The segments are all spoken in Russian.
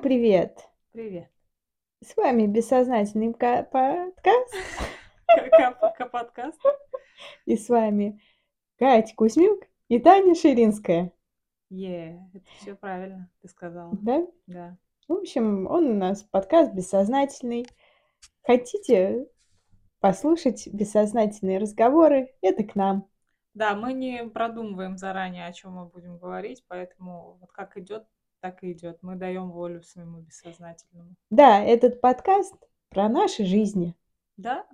Всем привет! Привет. С вами бессознательный ка- подкаст. подкаст. И с вами Катя Кузьмюк и Таня Ширинская. Е, это все правильно, ты сказала. Да? Да. В общем, он у нас подкаст бессознательный. Хотите послушать бессознательные разговоры? Это к нам. Да, мы не продумываем заранее, о чем мы будем говорить, поэтому вот как идет, так и идет. Мы даем волю своему бессознательному. Да, этот подкаст про наши жизни. Да,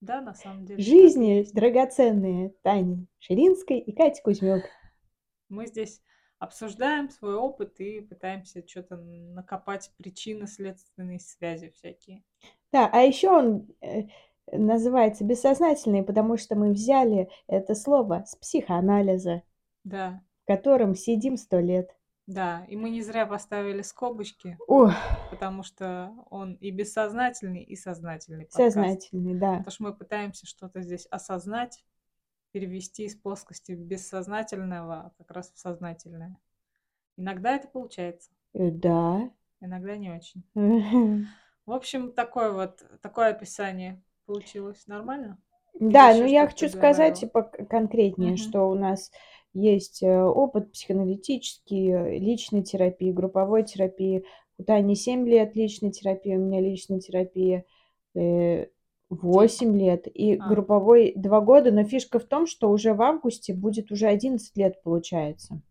да, на самом деле. Жизни драгоценные Тани Ширинской и Кати Кузьмюк. Мы здесь обсуждаем свой опыт и пытаемся что-то накопать причинно-следственные связи всякие. Да, а еще он э, называется бессознательный, потому что мы взяли это слово с психоанализа, Да, в котором сидим сто лет. Да. И мы не зря поставили скобочки, Ох, потому что он и бессознательный, и сознательный подкаст. сознательный, да. Потому что мы пытаемся что-то здесь осознать, перевести из плоскости бессознательного как раз в сознательное. Иногда это получается, Э, Да. иногда не очень. Да, В общем, такое вот, такое описание получилось. Нормально? ну ещё я что-то хочу сказать типа конкретнее, что у нас есть э, опыт психоаналитический, э, личной терапии, групповой терапии. У Тани 7 лет личной терапии, у меня личной терапии э, 8 лет и А. групповой 2 года. Но фишка в том, что уже в августе будет уже 11 лет получается.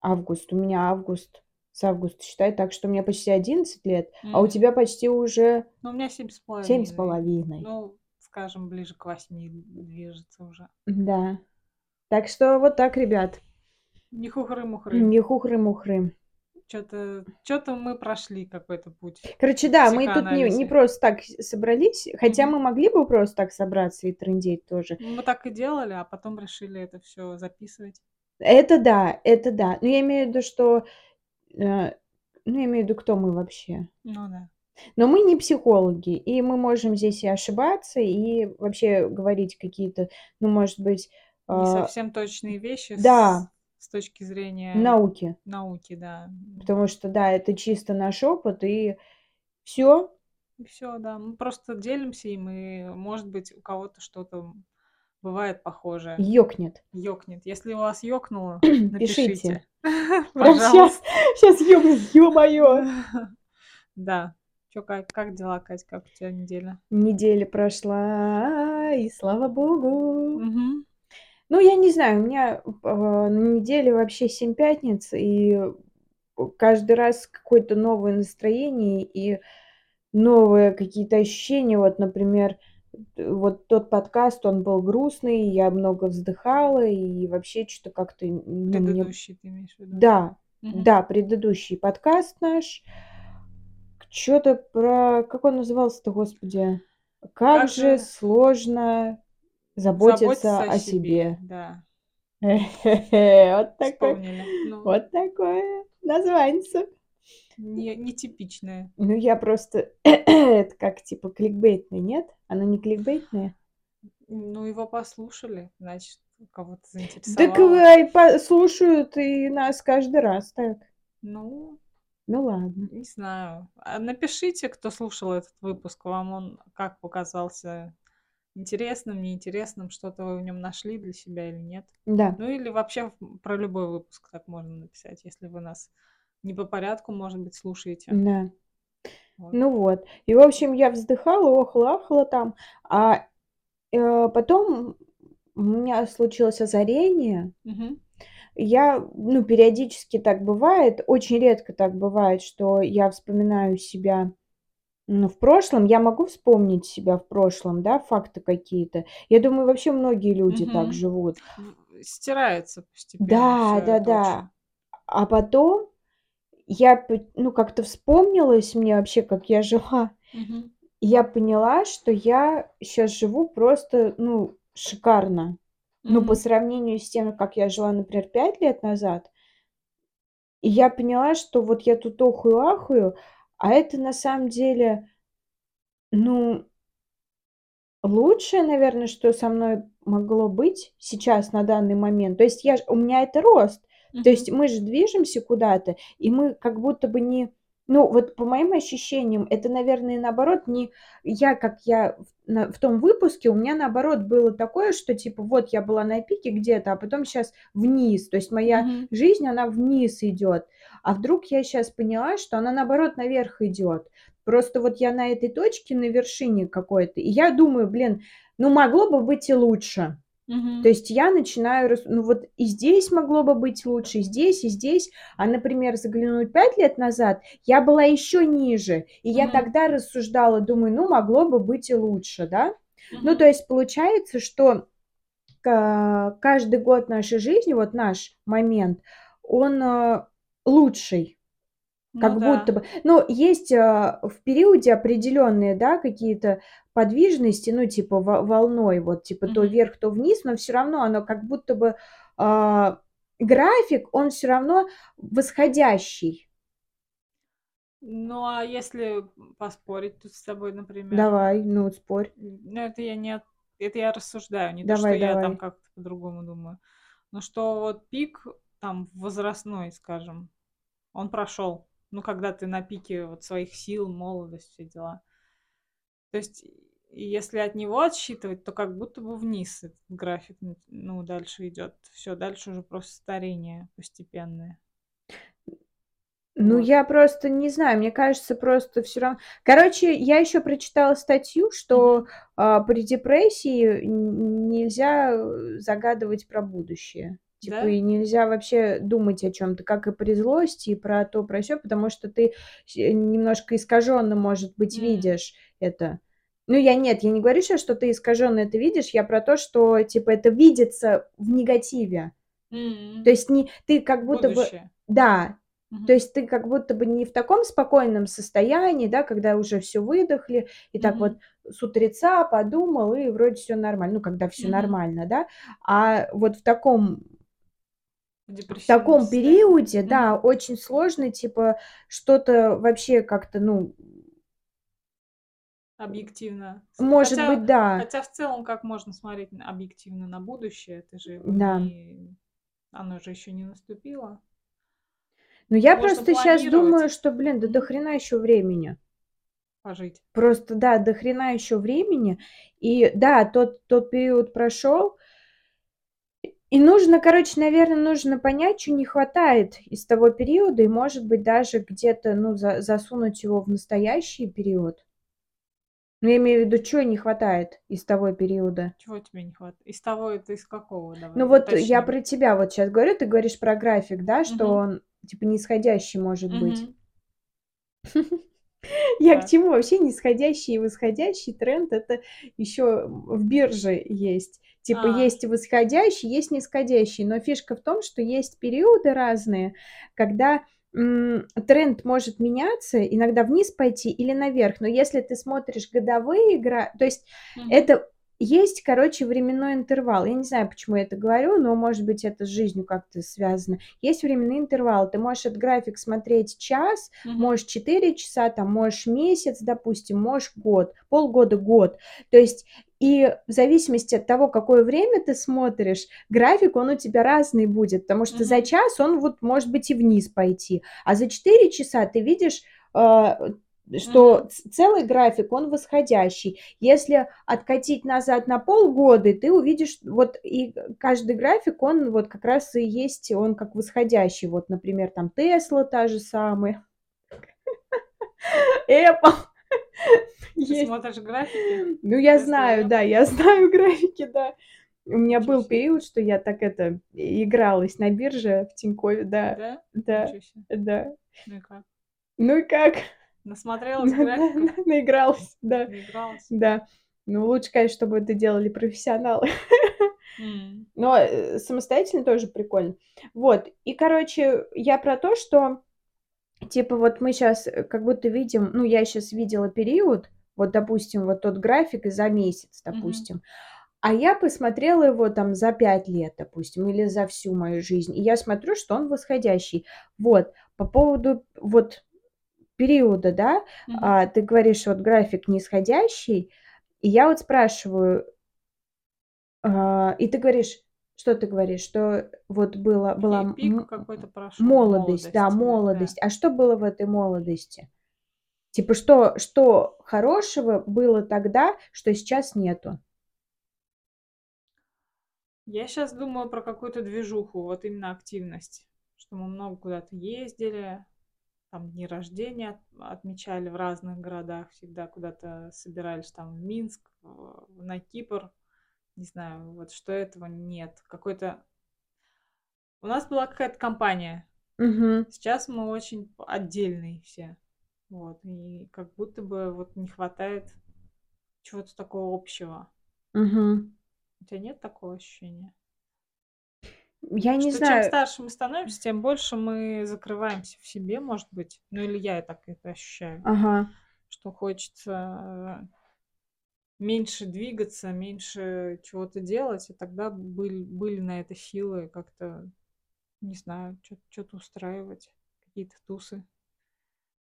Август, у меня август, с августа считай, так что у меня почти 11 лет, а у тебя почти уже Ну, у меня семь с половиной. 7 с половиной. Ну, скажем, ближе к восьми движется уже. Да. Так что вот так, ребят. Не хухры-мухры. Не хухры-мухры. Что-то что мы прошли какой-то путь. Короче, да, мы тут не, не просто так собрались, хотя Мгм. мы могли бы просто так собраться и трындеть тоже. Мы так и делали, а потом решили это все записывать. Это да, это да. Но я имею в виду, что... э, ну, я имею в виду, кто мы вообще. Ну да. Но мы не психологи, и мы можем здесь и ошибаться, и вообще говорить какие-то, ну, может быть, Не а, совсем точные вещи с- да. с, точки зрения науки. науки, да. Потому что, да, это чисто наш опыт, и все. И все, да. Мы просто делимся им, и, может быть, у кого-то что-то бывает похожее. Ёкнет. Ёкнет. Если у вас ёкнуло, Пишите. напишите. Пожалуйста. сейчас ёкнет, ё-моё. Да. Чё, как, как дела, Кать? Как у тебя неделя? Неделя прошла, и слава богу. Мгм. Ну, я не знаю, у меня э, на неделе вообще семь пятниц, и каждый раз какое-то новое настроение и новые какие-то ощущения. Вот, например, вот тот подкаст, он был грустный, я много вздыхала, и вообще что-то как-то... ну, мне- Предыдущий ты имеешь в виду? Да, Мгм. да, предыдущий подкаст наш. Что-то про... Как он назывался-то, господи? Как, Как же сложно заботиться, о себе. Да. Вот Вспомнили. Ну, вот такое название. не, нетипичное. Ну, я просто... Это как, типа, кликбейтное, нет? Оно не кликбейтное? Ну, его послушали, значит, кого-то Так заинтересовало. э, по- слушают и нас каждый раз так. Ну, Ну, ладно. не знаю. А напишите, кто слушал этот выпуск, вам он как показался интересным, неинтересным, что-то вы в нем нашли для себя или нет. Да. Ну или вообще про любой выпуск так можно написать, если вы нас не по порядку, может быть, слушаете. Да. Вот. Ну вот. И, в общем, я вздыхала, охла, ахла там. А э, потом у меня случилось озарение. Мгм. Я, ну, периодически так бывает, очень редко так бывает, что я вспоминаю себя ну, в прошлом. Я могу вспомнить себя в прошлом, да, факты какие-то. Я думаю, вообще многие люди так Мгм. живут. В- Стирается постепенно. Да, всё да, это да. А потом я, п- ну, как-то вспомнилось мне вообще, как я жила. очень. Мгм. И я поняла, что я сейчас живу просто, ну, шикарно. Ну, по Мгм. сравнению с тем, как я жила, например, пять лет назад. И я поняла, что вот я тут охую-ахую, а это на самом деле, ну, лучшее, наверное, что со мной могло быть сейчас на данный момент. То есть я, у меня это рост. То есть мы же движемся куда-то, и мы как будто бы не, Ну, вот по моим ощущениям, это, наверное, наоборот, не я, как я в, том выпуске, у меня наоборот было такое, что типа вот я была на пике где-то, а потом сейчас вниз. То есть моя Мгм. жизнь, она вниз идет. А вдруг я сейчас поняла, что она наоборот наверх идет. Просто вот я на этой точке, на вершине какой-то, и я думаю, блин, ну могло бы быть и лучше. То есть я начинаю, ну вот и здесь могло бы быть лучше, и здесь, и здесь. А, например, заглянуть пять лет назад, я была еще ниже. И я Мгм. тогда рассуждала, думаю, ну могло бы быть и лучше, да? Ну, Мгм. то есть получается, что ка- каждый год нашей жизни, вот наш момент, он э, лучший. Как Ну будто да. бы. Ну, есть, а, в периоде определенные, да, какие-то подвижности, ну, типа во волной, вот, типа то Мгм. вверх, то вниз, но все равно оно как будто бы, а, график, он все равно восходящий. Ну, а если поспорить тут с тобой, например? Давай, ну, спорь. Ну, это я не это я рассуждаю, не то, что Давай, я там давай. как-то по-другому думаю. Но что вот пик там возрастной, скажем, он прошел. Ну, когда ты на пике вот своих сил, молодость, все дела. То есть, если от него отсчитывать, то как будто бы вниз этот график, ну, дальше идет. Все, дальше уже просто старение постепенное. Ну, Вот. я просто не знаю, мне кажется, просто все равно. Короче, я еще прочитала статью, что, а, при депрессии нельзя, э, загадывать про будущее. Типа Да? и нельзя вообще думать о чем то как и при злости, и про то, про сё, потому что ты с немножко искаженно, может быть, М. видишь это. Ну, я нет, я не говорю сейчас, что ты искаженно это видишь, я про то, что, типа, это видится в негативе. М. То есть не ты как будто бы Будущее. Да. Мгм. То есть ты как будто бы не в таком спокойном состоянии, да, когда уже все выдохли, и так вот Мгм. с утреца подумал, и вроде все нормально. Ну, когда все Мгм. нормально, да. А вот в таком В таком периоде, да, Мгм. очень сложно, типа, что-то вообще как-то, ну, Объективно. Может Хотя, быть, да, хотя в целом, как можно смотреть объективно на будущее, это же да. не... Оно же еще не наступило. Но я Можно просто сейчас думаю, что, блин, да до хрена еще времени. Пожить. Просто, да, до хрена еще времени. И да, тот тот период прошел. И нужно, короче, наверное, нужно понять, чё не хватает из того периода, и, может быть, даже где-то, ну, за засунуть его в настоящий период. Ну, я имею в виду, чё не хватает из того периода. Чего тебе не хватает? Из того, это из какого? Ну, Давай вот я уточним. про тебя вот сейчас говорю, ты говоришь про график, да, что Мгм. он, типа, нисходящий может быть. Мгм. Я к чему? Вообще нисходящий и восходящий тренд- это еще в бирже есть. Типа А. есть восходящий, есть нисходящий, но фишка в том, что есть периоды разные, когда, тренд может меняться, иногда вниз пойти или наверх. Но если ты смотришь годовые гра то есть Мгм. это есть, короче, временной интервал. Я не знаю, почему я это говорю, но, может быть, это с жизнью как-то связано. Есть временной интервал. Ты можешь этот график смотреть час, Мгм. можешь 4 часа, там, можешь месяц, допустим, можешь год, полгода, год. То есть и в зависимости от того, какое время ты смотришь, график, он у тебя разный будет, потому что за Мгм. час он вот может быть и вниз пойти, а за 4 часа ты видишь, а, что ц целый график, он восходящий. Если откатить назад на полгода, ты увидишь вот и каждый график, он вот как раз и есть, он как восходящий. Вот, например, там Тесла та же самая, Apple Ты есть. смотришь графики? Ну, я знаю, да, я знаю графики, да. У меня был период, что я так это, игралась на бирже в Тинькове, да, Да? да, да. Ну и как? Ну и как? Насмотрелась На на графиков? на наигралась, да, Наигралась? да. Ну, лучше, конечно, чтобы это делали профессионалы. Но, э, самостоятельно тоже прикольно. Вот, и, короче, я про то, что, типа, вот мы сейчас как будто видим, ну, я сейчас видела период, вот, допустим, вот тот график и за месяц, допустим, а я посмотрела его там за 5 лет, допустим, или за всю мою жизнь, и я смотрю, что он восходящий. Вот, по поводу вот периода, да, Мгм. а, ты говоришь, вот график нисходящий, и я вот спрашиваю, а, и ты говоришь, Что ты говоришь, что вот было была Пи пик м какой-то прошёл молодость, да, молодости, да, молодость. А что было в этой молодости? Типа, что что хорошего было тогда, что сейчас нету? Я щас думаю про какую-то движуху, вот именно активность, что мы много куда-то ездили, там дни рождения от отмечали в разных городах, всегда куда-то собирались там в Минск, на Кипр. Не знаю, вот что этого нет. Какой-то У нас была какая-то компания. Мгм. Сейчас мы очень отдельные все. Вот, и как будто бы вот не хватает чего-то такого общего. Мгм. У тя нет такого ощущения? Я не Что чем знаю. старше мы становимся, тем больше мы закрываемся в себе, может быть. Ну, или я так это ощущаю. Ага. Что хочется меньше двигаться, меньше чего-то делать, и тогда быль были на это силы как-то, не знаю, чё чё-то устраивать, какие-то тусы,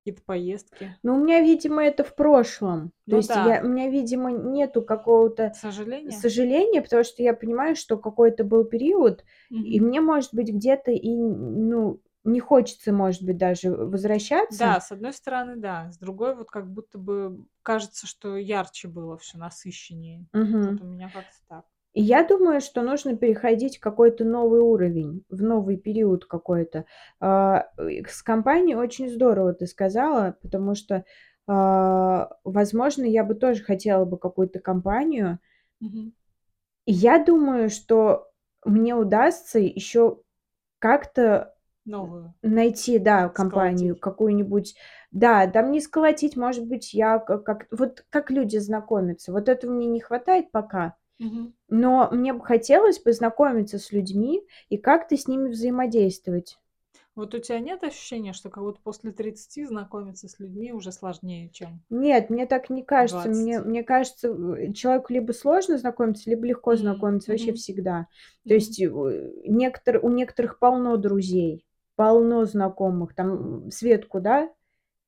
какие-то поездки. Ну, у меня, видимо, это в прошлом. То Ну есть я да. у меня, видимо, нету какого-то Сожаления? сожаления, потому что я понимаю, что какой-то был период, и Мгм. мне, может быть, где-то и ну, не хочется, может быть, даже возвращаться. Да, с одной стороны, да. С другой, вот как будто бы кажется, что ярче было всё, насыщеннее. Вот Мгм. у меня как-то так. И я думаю, что нужно переходить в какой-то новый уровень, в новый период какой-то. А, с компанией очень здорово ты сказала, потому что, а, возможно, я бы тоже хотела бы какую-то компанию. И я думаю, что мне удастся ещё как-то Новую. найти, да, компанию Сколотить. какую-нибудь. Да, там не сколотить, может быть, я ка как вот как люди знакомятся. Вот этого мне не хватает пока. Мгм. Но мне бы хотелось познакомиться с людьми и как-то с ними взаимодействовать. Вот у тя нет ощущения, что как будто после 30 знакомиться с людьми уже сложнее, чем Нет, мне так не кажется. Мне 20? мне кажется, э, человеку либо сложно знакомиться, либо легко М, знакомиться вообще мгм. всегда. То Мгм. есть, э, некотор у некоторых полно друзей, полно знакомых. Там, Светку, да?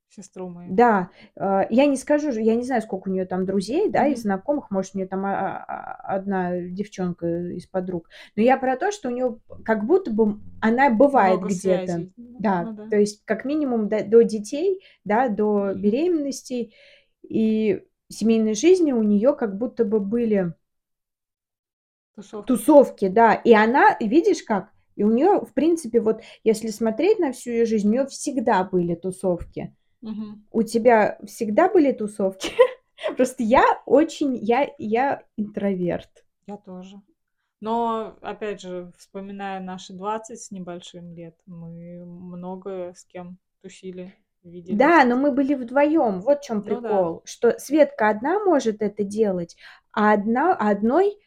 Сестру мою. Да, а, я не скажу я не знаю, скока у неё там друзей, да, и Мгм. знакомых. Может, у неё там, а а одна девчонка из подруг. Но я про то, что у неё как будто бы, она бывает Много где-то. связей. Да, ну да. то есть как минимум до до детей, да, до беременности и семейной жизни у неё как будто бы были Тусовки. тусовки, да. И она, видишь как, и у неё, в принципе, вот если смотреть на всю её жизнь, у неё всегда были тусовки. Мгм. У тебя всегда были тусовки? Просто я очень, я я интроверт. Я тоже. Но, опять же, вспоминая наши 20 с небольшим лет, мы много с кем тусили, виделись. Да, но мы были вдвоем. Вот в чём Ну да. прикол. Что Светка одна может это делать, а одна одной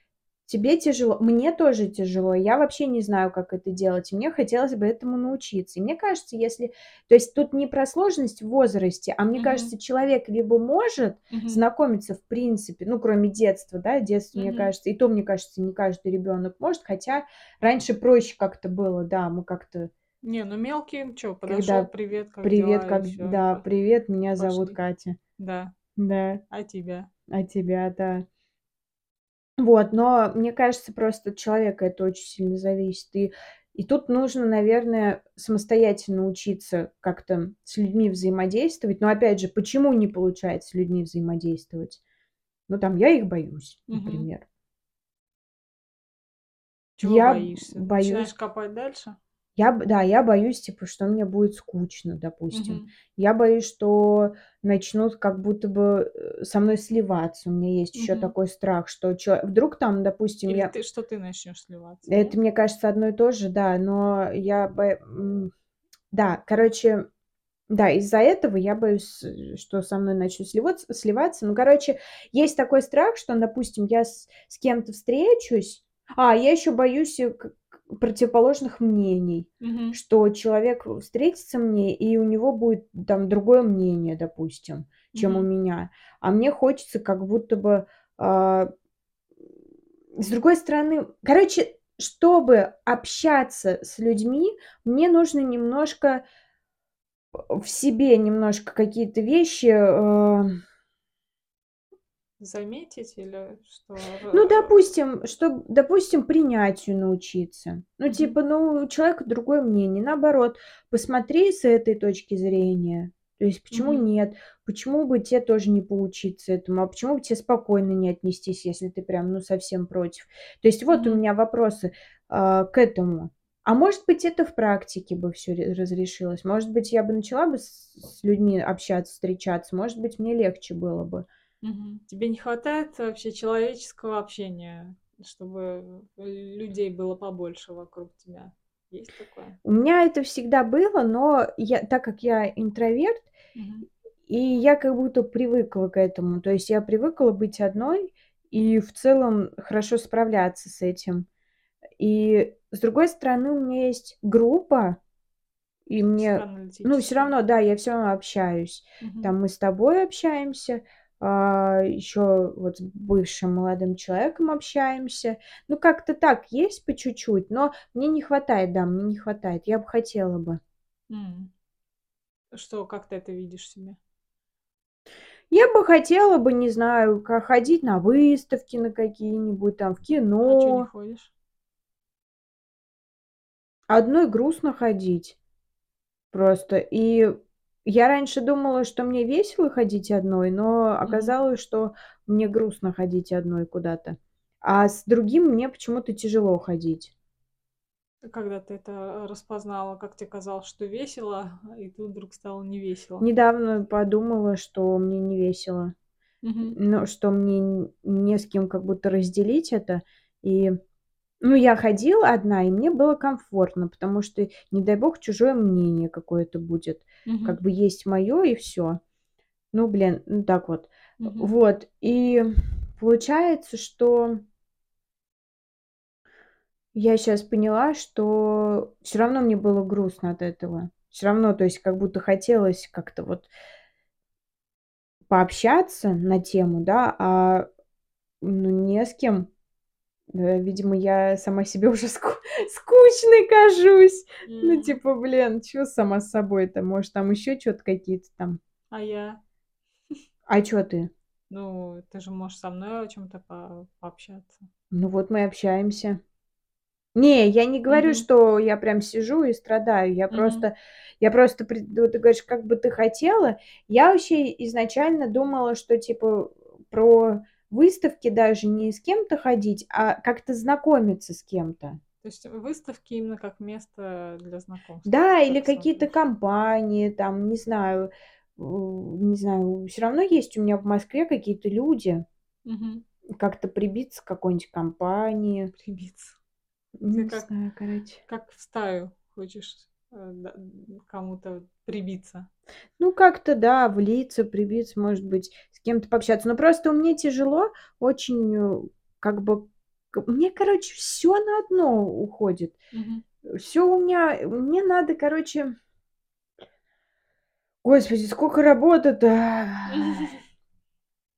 тебе тяжело. Мне тоже тяжело. Я вообще не знаю, как это делать. Мне хотелось бы этому научиться. И мне кажется, если то есть тут не про сложность в возрасте, а мне Мгм. кажется, человек либо может Мгм. знакомиться в принципе, ну, кроме детства, да, детство, мне Мгм. кажется, и то, мне кажется, не каждый ребёнок может, хотя раньше проще как-то было, да, мы как-то Не, ну мелким чё, подошёл: Когда "Привет, как привет, дела?" Как всё, да, привет, меня зовут пошли. Катя. Да. Да. А тебя? А тебя, да. Вот, но мне кажется, просто от человека это очень сильно зависит. И и тут нужно, наверное, самостоятельно учиться как-то с людьми взаимодействовать. Но опять же, почему не получается с людьми взаимодействовать? Ну, там, я их боюсь, например. Чего Я боишься? Начинаешь боюсь копать дальше? Я да, я боюсь, типа, что мне будет скучно, допустим. Мгм. Я боюсь, что начнут как будто бы, э, со мной сливаться. У меня есть ещё Мгм. такой страх, что чё вдруг там, допустим, Или я ты что ты начнёшь сливаться? Это, мне кажется, одно и то же, да. Но я бо да, короче, да, из-за этого я боюсь, э, что со мной начнут сливаться сливаться. Ну, короче, есть такой страх, что, допустим, я с с кем-то встречусь А, я ещё боюсь, э, противоположных мнений. Мгм. Что человек встретится мне, и у него будет там другое мнение, допустим, чем у Мгм. меня. А мне хочется как будто бы, а С другой стороны, короче, чтобы общаться с людьми, мне нужно немножко э, в себе немножко какие-то вещи, а заметить или что? Ну, допустим, что, допустим, принятию научиться. Ну, Мгм. типа, ну, у человека другое мнение. Наоборот, посмотри с этой точки зрения. То есть, почему Мгм. нет? Почему бы тебе тоже не поучиться этому? А почему бы тебе спокойно не отнестись, если ты прям, ну, совсем против? То есть, вот у Мгм. меня вопросы а, к этому. А может быть, это в практике бы все разрешилось? Может быть, я бы начала бы с, с людьми общаться, встречаться? Может быть, мне легче было бы? Мгм. Тебе не хватает вообще человеческого общения, чтобы людей было побольше вокруг тебя? Есть такое? У меня это всегда было, но я, так как я интроверт, Мгм. и я как будто привыкла к этому. То есть я привыкла быть одной и в целом хорошо справляться с этим. И с другой стороны, у меня есть группа, и мне, ну, все равно, да, я все равно общаюсь. Мгм. Там мы с тобой общаемся, еще вот с бывшим молодым человеком общаемся. Ну, как-то так, есть по чуть-чуть, но мне не хватает, да, мне не хватает. Я бы хотела бы. Что, как ты это видишь себе? Я бы хотела бы, не знаю, ходить на выставки на какие-нибудь, там, в А чё не кино. ходишь? Одной грустно ходить просто. И я раньше думала, что мне весело ходить одной, но оказалось, что мне грустно ходить одной куда-то. А с другим мне почему-то тяжело ходить. Когда ты это распознала, как тебе казалось, что весело, и тут вдруг стало не весело? Недавно подумала, что мне не весело. Мгм. Ну, что мне не с кем как будто разделить это. И, ну, я ходила одна, и мне было комфортно, потому что, не дай бог, чужое мнение какое-то будет. Как Мгм. бы есть моё и всё. Ну, блин, ну так вот. Мгм. Вот, и получается, что я щас поняла, что всё равно мне было грустно от этого. Всё равно, то есть как будто хотелось как-то вот пообщаться на тему, да, а, ну, не с кем. Да, видимо, я сама себе уже ску скучной кажусь. Ну, М. типа, блин, чё сама с собой-то? Может, там ещё чё-то какие-то там А я? А чё ты? Ну, ты же можешь со мной о чём-то по пообщаться. Ну вот мы общаемся. Не, я не говорю, Мгм. что я прям сижу и страдаю. Я Мгм. просто я просто вот ты говоришь, как бы ты хотела. Я вообще изначально думала, что типа про выставки даже не с кем-то ходить, а как-то знакомиться с кем-то. То есть выставки именно как место для знакомства, Да, или как какие-то компании, там, не знаю, не знаю, всё равно есть у меня в Москве какие-то люди. Мгм. Как-то прибиться к какой-нибудь компании. Прибиться. Ты Не как знаю, короче. как в стаю хочешь, э, кому-то прибиться. Ну, как-то, да, влиться, прибиться, может быть, с кем-то пообщаться. Но просто мне тяжело очень, э, как бы, мне, короче, всё на одно уходит. Мгм. Всё у меня мне надо, короче Господи, сколько работы-то!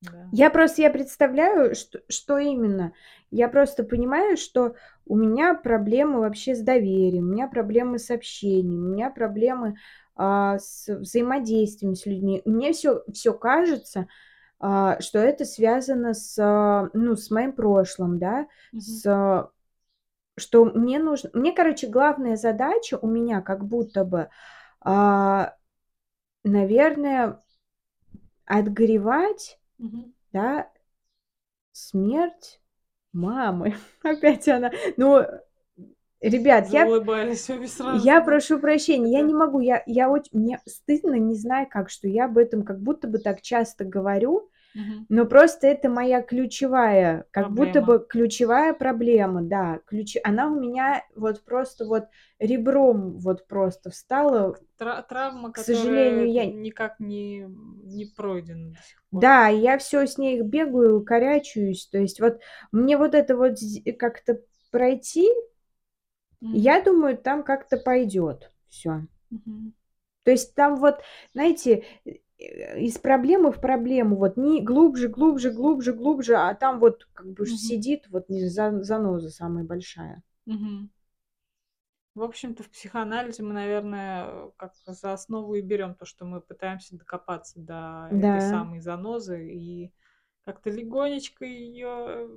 Да. Я просто я представляю, что что именно. Я просто понимаю, что у меня проблемы вообще с доверием, у меня проблемы с общением, у меня проблемы, а, с взаимодействием с людьми. Мне всё всё кажется, а, что это связано с, а, ну, с моим прошлым, да, Мгм. с что мне нужно мне, короче, главная задача у меня как будто бы, а, наверное отгоревать, Мгм. да смерть мамы. Опять она. Ну, ребят, я Заулыбались обе сразу, я прошу прощения, я не могу, я я оч мне стыдно, не знаю как, что я об этом как будто бы так часто говорю, Но просто это моя ключевая, как будто Проблема. бы ключевая проблема, да. Ключ она у меня вот просто вот ребром вот просто встала. Тра травма, К сожалению, я никак не не пройдена. Да, я всё с ней бегаю, корячусь. То есть вот мне вот это вот как-то пройти, М. я думаю, там как-то пойдёт всё. Мгм. То есть там вот, знаете, из проблемы в проблему, вот не глубже, глубже, глубже, глубже, а там вот как бы Мгм. сидит вот не за заноза самая большая. Мгм. В общем-то, в психоанализе мы, наверное, как за основу и берём то, что мы пытаемся докопаться до этой Да. самой занозы и как-то легонечко ее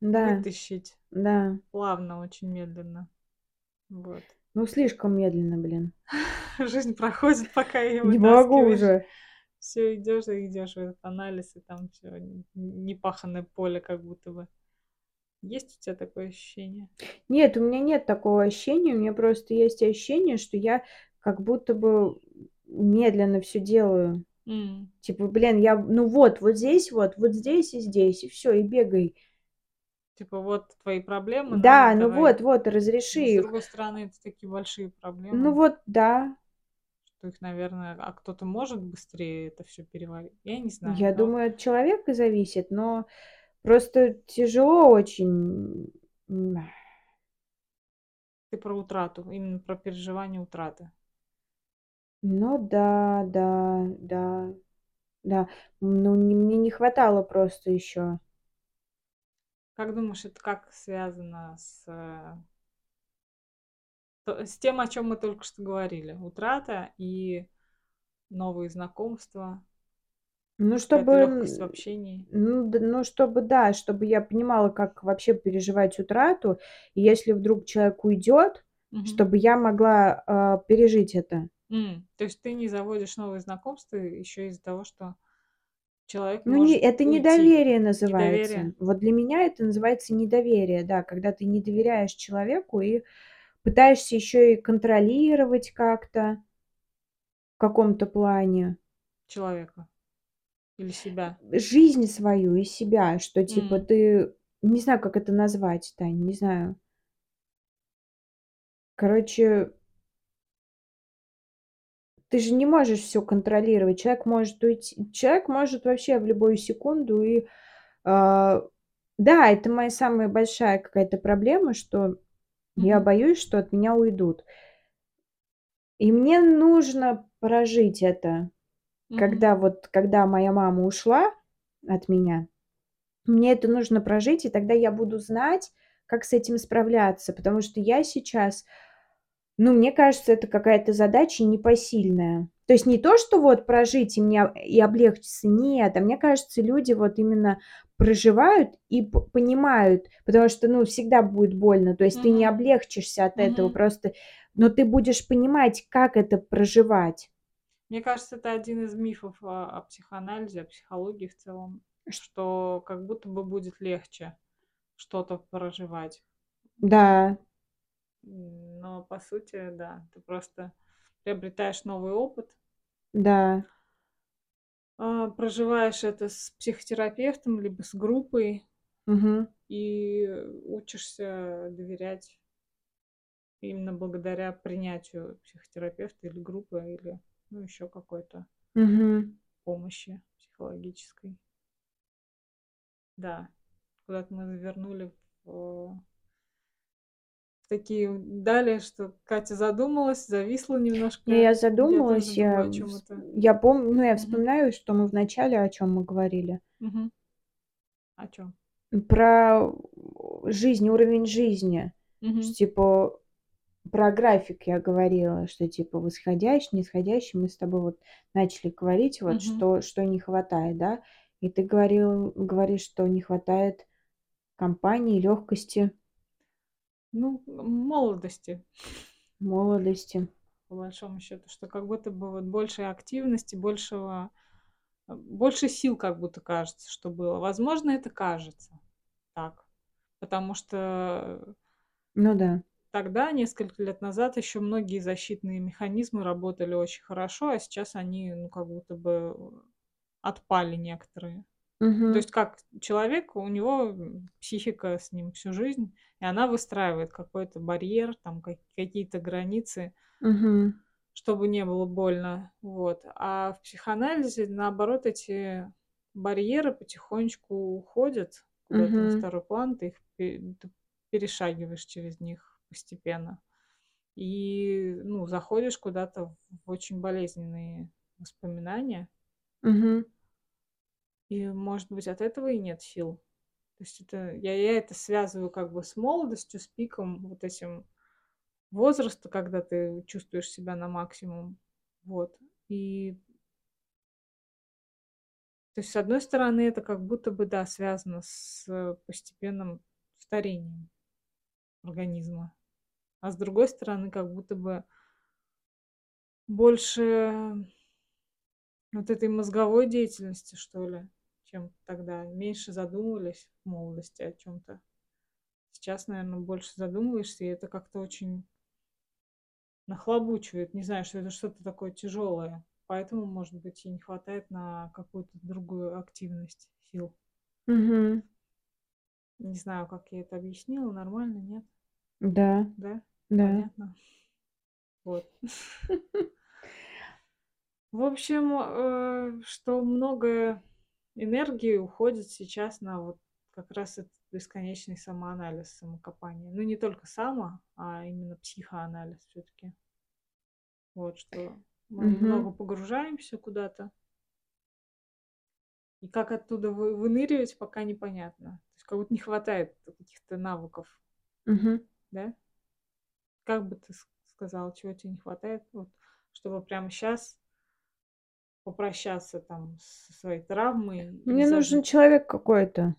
Да, вытащить. да. Плавно, очень медленно. Вот. Ну, слишком медленно, блин. Жизнь проходит, пока ее Не могу уже. Все идешь и идешь в этот анализ, и там все непаханное поле, как будто бы. Есть у тебя такое ощущение? Нет, у меня нет такого ощущения. У меня просто есть ощущение, что я как будто бы медленно все делаю. М. Типа, блин, я, ну вот, вот здесь, вот, вот здесь и здесь, и все, и бегай. Типа вот твои проблемы, Да, ну давай. вот, вот, разреши с их. другой стороны, это такие большие Ну проблемы, вот, да. что их, наверное, а кто-то может быстрее это все переварить. Я не знаю, Я но думаю, от человека зависит, но просто тяжело очень. Ты про утрату, именно про переживание утраты. Ну да, да, да, да. Ну, не- мне не хватало просто еще. Как думаешь, это как связано с, э, то- с тем, о чем мы только что говорили? Утрата и новые знакомства, Ну, какая-то легкость в чтобы, общении. ну, д- ну, чтобы, да, чтобы я понимала, как вообще переживать утрату, и если вдруг человек уйдет, Мгм. чтобы я могла а, пережить это. М, То есть ты не заводишь новые знакомства еще из-за того, что человек Ну, не, может это уйти. недоверие называется. Недоверие. Вот для меня это называется недоверие, да, когда ты не доверяешь человеку и пытаешься еще и контролировать как-то в каком-то плане человека или себя. жизнь свою и себя, что типа М. ты, не знаю, как это назвать, Тань, не знаю. Короче, ты же не можешь все контролировать. Человек может уйти, человек может вообще в любую секунду и а, да, это моя самая большая какая-то проблема, что я Мгм. боюсь, что от меня уйдут. И мне нужно прожить это. Мгм. Когда вот, когда моя мама ушла от меня, мне это нужно прожить, и тогда я буду знать, как с этим справляться. Потому что я сейчас, ну, мне кажется, это какая-то задача непосильная. То есть не то, что вот прожить и мне и облегчиться, нет, а мне кажется, люди вот именно проживают и понимают, потому что, ну, всегда будет больно, то есть ты не облегчишься от этого, Мгм. просто, но ты будешь понимать, как это проживать. Мне кажется, это один из мифов о, о психоанализе, о психологии в целом, что как будто бы будет легче что-то проживать. Да, Но по сути, да, ты просто приобретаешь новый опыт, да, а, проживаешь это с психотерапевтом либо с группой. Мгм, и учишься доверять именно благодаря принятию психотерапевта или группы или ну, еще какой-то мгм. помощи психологической. Да, куда-то мы завернули в такие дали, что Катя задумалась, зависла немножко. Не, я Я задумалась, я, это. я помню, ну, я вспоминаю, что мы вначале о чем мы говорили. Мгм. О чем? Про жизнь, уровень жизни. Что, типа, про график я говорила, что, типа, восходящий, нисходящий. Мы с тобой вот начали говорить, вот, Мгм. что, что не хватает, да? И ты говорил, говоришь, что не хватает компании, легкости, Ну, молодости, молодости. по большому счету, что как будто бы вот больше активности, большего, э, больше сил как будто кажется, что было. Возможно, это кажется так, потому что Ну да. тогда, несколько лет назад, еще многие защитные механизмы работали очень хорошо, а сейчас они, ну, как будто бы отпали некоторые. То Мгм. есть как человек, у него психика с ним всю жизнь, и она выстраивает какой-то барьер, там как- какие-то границы, Мгм. чтобы не было больно. Вот. А в психоанализе, наоборот, эти барьеры потихонечку уходят куда-то на Мгм. второй план, ты их пе- ты перешагиваешь через них постепенно. И, ну, заходишь куда-то в очень болезненные воспоминания, Мгм. И, может быть, от этого и нет сил. То есть это, я, я это связываю как бы с молодостью, с пиком вот этим возраста, когда ты чувствуешь себя на максимум. Вот. И То есть, с одной стороны, это как будто бы, да, связано с постепенным старением организма. А с другой стороны, как будто бы больше вот этой мозговой деятельности, что ли, чем тогда. Меньше задумывались в молодости о чем-то. Сейчас, наверное, больше задумываешься, и это как-то очень нахлобучивает. Не знаю, что это что-то такое тяжелое. Поэтому, может быть, и не хватает на какую-то другую активность сил. Угу. Не знаю, как я это объяснила. Нормально, нет? Да, Да? да. Понятно. Вот. В общем, э, что много энергии уходит сейчас на вот как раз этот бесконечный самоанализ, самокопание. Ну, не только само, а именно психоанализ все-таки. Вот что мы Мгм. много погружаемся куда-то. И как оттуда вы- выныривать, пока непонятно. То есть как будто не хватает каких-то навыков, Мгм. да? Как бы ты с- сказала, чего тебе не хватает, вот, чтобы прямо сейчас попрощаться там со своей травмой. Мне нужен человек какой-то.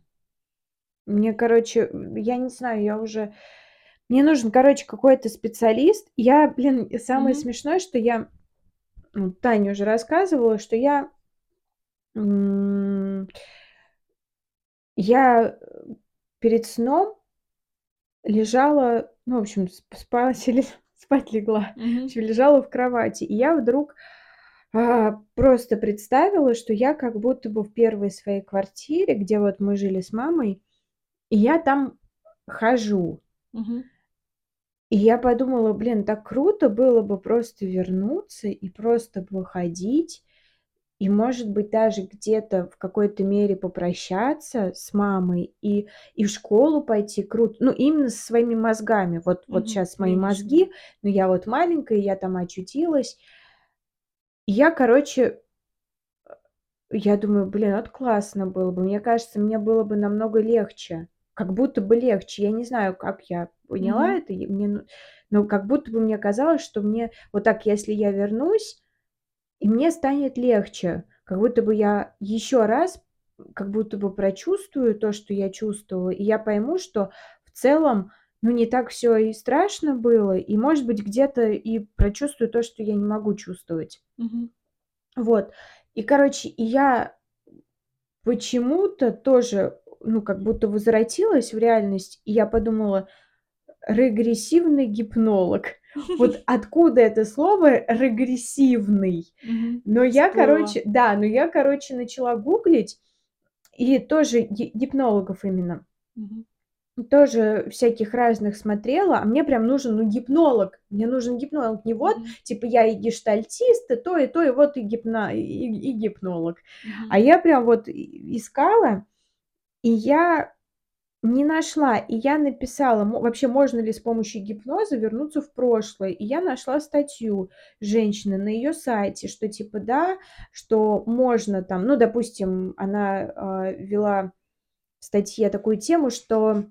Мне, короче, я не знаю, я уже... Мне нужен, короче, какой-то специалист. Я, блин, самое Мгм. смешное, что я... ну, Таня уже рассказывала, что я... Я э, перед сном лежала, ну, в общем, сп- спать, спать легла. Общем, лежала в кровати. И я вдруг просто представила, что я как будто бы в первой своей квартире, где вот мы жили с мамой, и я там хожу. Мгм. И я подумала, блин, так круто было бы просто вернуться и просто бы ходить, и, может быть, даже где-то в какой-то мере попрощаться с мамой и, и в школу пойти круто. Ну, именно со своими мозгами. Вот, вот Мгм. сейчас мои мозги, ну, я вот маленькая, я там очутилась. И я, короче, я думаю, блин, вот классно было бы. Мне кажется, мне было бы намного легче. Как будто бы легче. Я не знаю, как я поняла Мгм. это. и Мне, ну- но как будто бы мне казалось, что мне вот так, если я вернусь, и мне станет легче. Как будто бы я еще раз, как будто бы прочувствую то, что я чувствовала, и я пойму, что в целом, ну, не так все и страшно было, и, может быть, где-то и прочувствую то, что я не могу чувствовать. Мгм. Вот. И, короче, и я почему-то тоже, ну, как будто возвратилась в реальность, и я подумала, регрессивный гипнолог. Вот откуда это слово регрессивный? Но я, короче, да, но я, короче, начала гуглить, и тоже ги- гипнологов именно. Тоже всяких разных смотрела, а мне прям нужен, ну, гипнолог. Мне нужен гипнолог. Не вот, Мгм. типа, я и гештальтист, и то, и то, и вот и, гипно, и, и гипнолог. Мгм. А я прям вот искала, и я не нашла. И я написала, вообще можно ли с помощью гипноза вернуться в прошлое. И я нашла статью женщины на ее сайте, что типа да, что можно там, ну, допустим, она а, вела в статье такую тему, что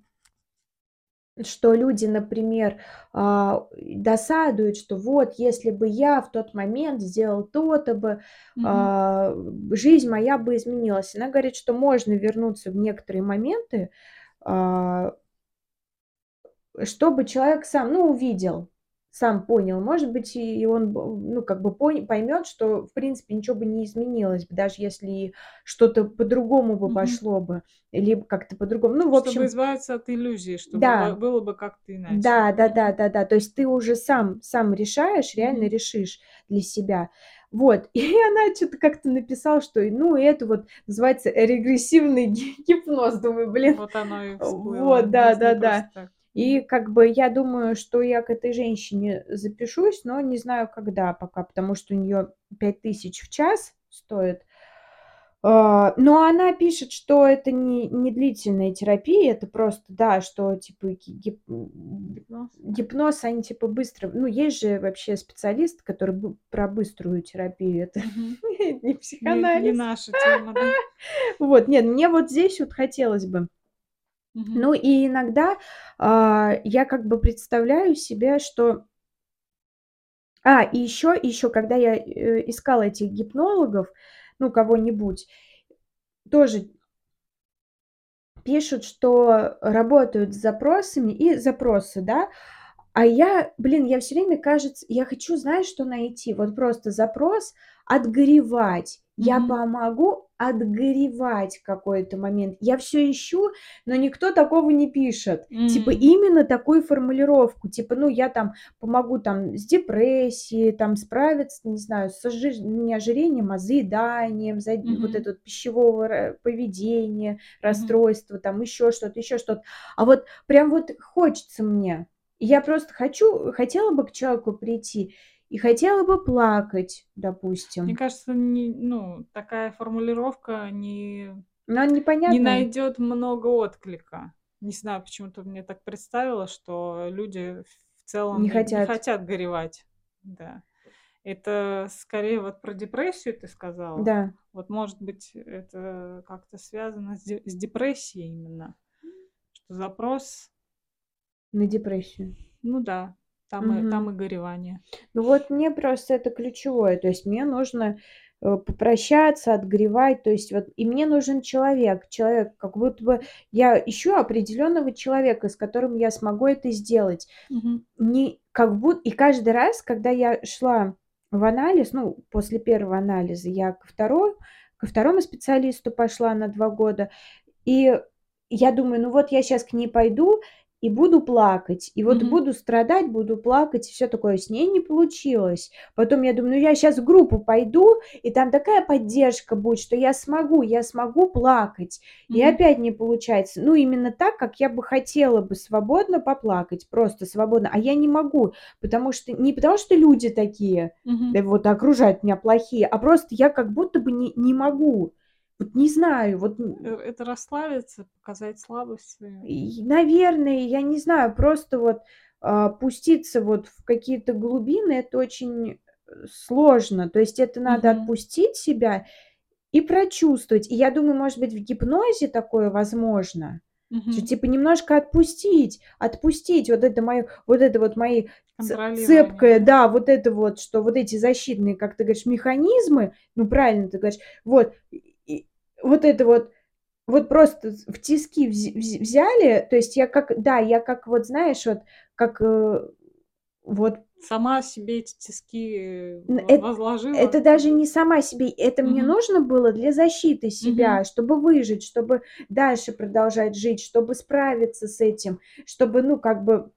что люди, например, а, досадуют, что вот, если бы я в тот момент сделал то-то бы, а, жизнь моя бы изменилась. Она говорит, что можно вернуться в некоторые моменты, а, чтобы человек сам, ну, увидел, сам понял. Может быть, и он, ну, как бы поймет, что, в принципе, ничего бы не изменилось даже если что-то по-другому бы Мгм. пошло бы, либо как-то по-другому. Ну, в Чтобы общем, избавиться от иллюзии, что Да. было, бы как-то иначе. Да, да, да, да, да. То есть ты уже сам, сам решаешь, реально Мгм. решишь для себя. Вот. И она что-то как-то написала, что, ну, это вот называется регрессивный ги- гипноз. Думаю, блин. Вот оно и всплыло. Вот, да, да, да. так. И как бы я думаю, что я к этой женщине запишусь, но не знаю когда пока, потому что у нее 5000 в час стоит. А, Но она пишет, что это не, не длительная терапия, это просто, да, что типа ги- гип- Гипноз. гипноз, они типа быстро, ну есть же вообще специалист, который бу- про быструю терапию, это не Не, не психоанализ. наша тема, да. Вот, нет, мне вот здесь вот хотелось бы. Ну и иногда а, я как бы представляю себе, что... А, и еще, еще, когда я э, искала этих гипнологов, ну, кого-нибудь, тоже пишут, что работают с запросами и запросы, да. А я, блин, я все время, кажется, я хочу, знаешь, что найти? Вот просто запрос отгоревать. Я Мгм. помогу отгоревать какой-то момент. Я все ищу, но никто такого не пишет. Типа М. именно такую формулировку. Типа, ну, я там помогу там с депрессией, там справиться, не знаю, с ожи не ожирением, а заеданием, за вот Мгм. это вот пищевого ра поведения, Мгм. расстройства, там еще что-то, еще что-то. А вот прям вот хочется мне. Я просто хочу хотела бы к человеку прийти и хотела бы плакать, Мне допустим. кажется, не ну, такая формулировка не Но не непонятно. найдет много отклика. Не знаю, почему-то мне так представила, что люди в целом Не не не хотят. хотят горевать. Да. Это скорее вот про депрессию ты сказала? Да. Вот, может быть, это как-то связано с де с депрессией именно? Что запрос На депрессию. ну да, там и там и горевание. Ну вот мне просто это ключевое. То есть мне нужно, э, попрощаться, отгоревать. То есть вот и мне нужен человек. Человек, как будто бы я ищу определенного человека, с которым я смогу это сделать. Мгм. Не как будто и каждый раз, когда я шла в анализ, ну, после первого анализа я ко второй ко второму специалисту пошла на 2 года, и я думаю: "Ну вот я сейчас к ней пойду и буду плакать, и вот Мгм. буду страдать, буду плакать", и всё такое. С ней не получилось. Потом я думаю: "Ну я сейчас в группу пойду, и там такая поддержка будет, что я смогу, я смогу плакать". И Мгм. опять не получается. Ну, именно так, как я бы хотела бы свободно поплакать, просто свободно, а я не могу, потому что не потому что люди такие, Мгм. да вот окружают меня плохие, а просто я как будто бы не не могу. Вот не знаю, вот Э, это расслабиться, показать слабость свою? и, наверное, я не знаю, просто вот, а, пуститься вот в какие-то глубины- это очень, э, сложно. То есть это надо Мгм. отпустить себя и прочувствовать. И я думаю, может быть, в гипнозе такое возможно, что Мгм. типа немножко отпустить, отпустить вот это моё, вот это вот мои цепкое, да? вот это вот, что вот эти защитные, как ты говоришь, механизмы, ну, правильно ты говоришь, вот, вот это вот, вот просто в тиски вз вз взяли. То есть я как, да, я как вот, знаешь, вот как, э, вот Сама себе эти тиски Н во эт возложила это даже не сама себе, это мне Мгм. нужно было для защиты себя, чтобы выжить, чтобы дальше продолжать жить, чтобы справиться с этим, чтобы, ну, как бы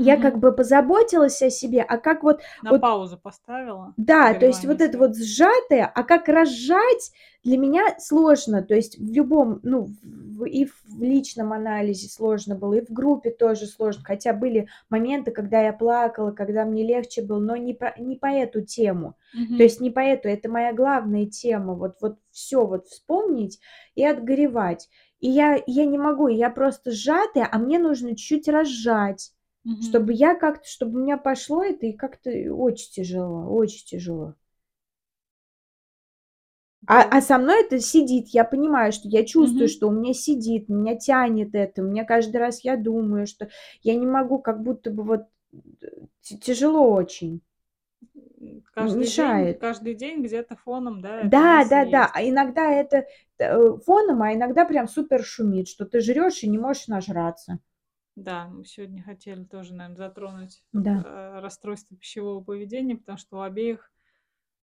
я как бы позаботилась о себе, а как вот На вот паузу поставила Да, то есть вот это вот сжатое, а как разжать, для меня сложно. То есть в любом, ну, в и в личном анализе сложно было, и в группе тоже сложно. Хотя были моменты, когда я плакала, когда мне легче было, но не по не по эту тему. То Мгм. есть не по эту, это моя главная тема. Вот вот всё вот вспомнить и отгоревать. И я я не могу, я просто сжатая, а мне нужно чуть-чуть разжать, Мгм. чтобы я как-то, чтобы у меня пошло это, и как-то очень тяжело, очень тяжело. А а со мной это сидит. Я понимаю, что я чувствую, Мгм. что у меня сидит, меня тянет это. Меня каждый раз я думаю, что я не могу, как будто бы вот тяжело очень. Каждый день мешает. каждый день где-то фоном, да, Да, да-да. есть. А иногда это, т фоном, а иногда прям супер шумит, что ты жрёшь и не можешь нажраться. Да, мы сегодня хотели тоже, наверно, затронуть, Да. э, расстройство пищевого поведения, потому что у обеих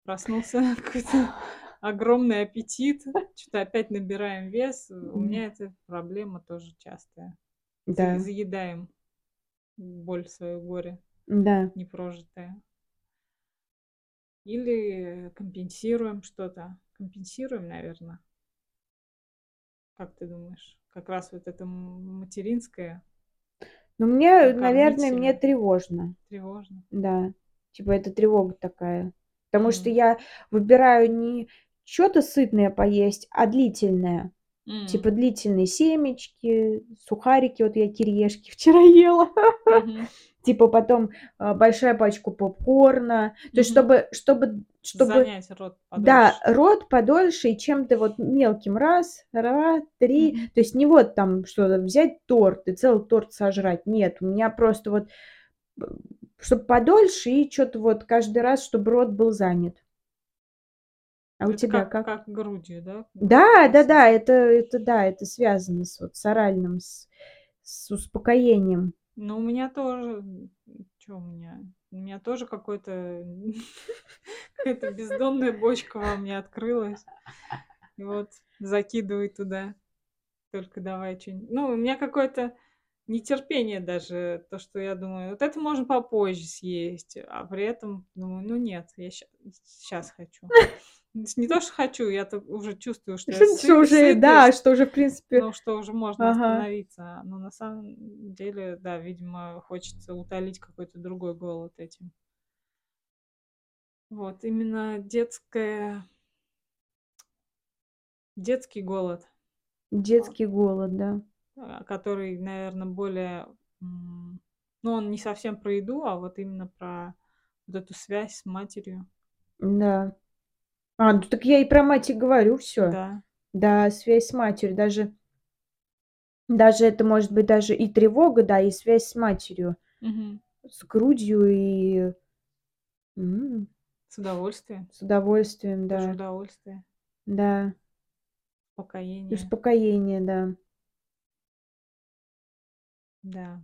проснулся какой-то огромный аппетит. Чё-то опять набираем вес. У меня эта проблема тоже частая. Да. заедаем боль свою, горе Да. непрожитое. Или компенсируем что-то. Компенсируем, наверно. Как ты думаешь? Как раз вот это материнское Ну, мне, накормить наверное, мне тревожно. Тревожно? Да, типа это тревога такая. Потому что М. я выбираю не чё-то сытное поесть, а длительное. М. Типа длительные семечки, сухарики. Вот я кириешки вчера ела. Мгм. Типа потом, а, большая пачку попкорна. То есть чтобы чтобы чтобы Занять рот Да, подольше. рот подольше и чем-то вот мелким. Раз, ра 3. Мгм. То есть не вот там что-то взять торт и целый торт сожрать. Нет, у меня просто вот, б чтоб подольше и чё-то вот каждый раз, чтобы рот был занят. А у Это тебя как, как? как грудью, да? Да, да, да, это, это да, это связано с вот с оральным, с, с успокоением. Ну, у меня тоже... Что у меня? У меня тоже какой-то... Какая-то бездонная бочка во мне открылась. И вот закидывай туда. Только давай что-нибудь. Ну, у меня какое-то нетерпение даже, то, что я думаю, вот это можно попозже съесть, а при этом думаю, ну нет, я сейчас хочу. Не то, что хочу, я уже чувствую, что я Что сы- уже, да, сытость, что уже, в принципе, ну, что уже можно ага. остановиться. Но на самом деле, да, видимо, хочется утолить какой-то другой голод этим. Вот, именно детская... Детский голод, Детский голод, да. А, который, наверное, более... Ну, он не совсем про еду, а вот именно про вот эту связь с матерью. Да. А, ну так я и про мать и говорю все. Да. Да, связь с матерью. Даже, даже это может быть даже и тревога, да, и связь с матерью. Мгм. С грудью и С удовольствием. с удовольствием, да. удовольствие. Да. И Успокоение. успокоение, да. Да.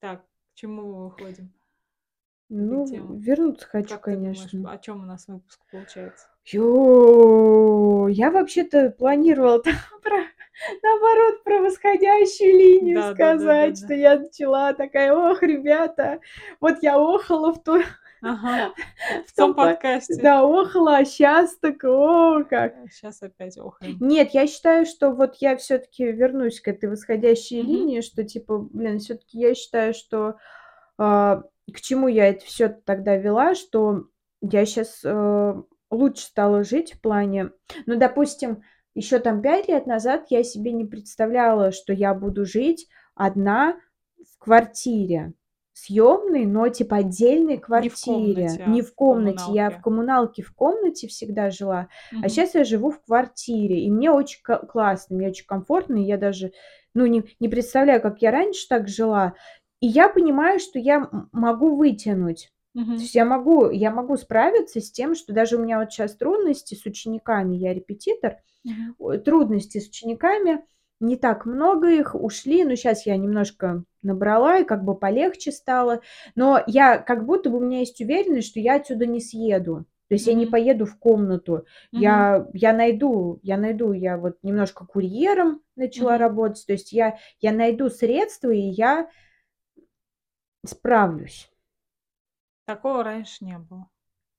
Так, к чему мы выходим? Ну, тему. вернуться хочу, Как ты думаешь, конечно. о чем у нас выпуск получается? Ё, я вообще-то планировала там про, наоборот, про восходящую линию Да, да, да, да, сказать, да. что я начала такая, ох, ребята, вот я охала в то, Ага. В том том по- подкасте. да, охала, а сейчас так, о, как. Сейчас опять охаем. Нет, я считаю, что вот я все-таки вернусь к этой восходящей Мгм. линии, что типа, блин, все-таки я считаю, что а, к чему я это все тогда вела, что я сейчас лучше стала жить в плане, ну, допустим, еще там пять лет назад я себе не представляла, что я буду жить одна в квартире съемной, но типа отдельной квартире, комнате, а не в в комнате, я коммуналке. в коммуналке. в комнате всегда жила, а Мгм. сейчас я живу в квартире, и мне очень классно, мне очень комфортно, и я даже, ну, не, не представляю, как я раньше так жила, и я понимаю, что я могу вытянуть. То Мгм. есть я могу, я могу справиться с тем, что даже у меня вот сейчас трудности с учениками, я репетитор, ой, трудности с учениками, не так много их ушли, но сейчас я немножко набрала и как бы полегче стало, но я как будто бы у меня есть уверенность, что я отсюда не съеду. То есть я не поеду в комнату, Мгм. я, я найду, я найду, я вот немножко курьером начала Мгм. работать, то есть я, я найду средства, и я справлюсь. Такого раньше не было.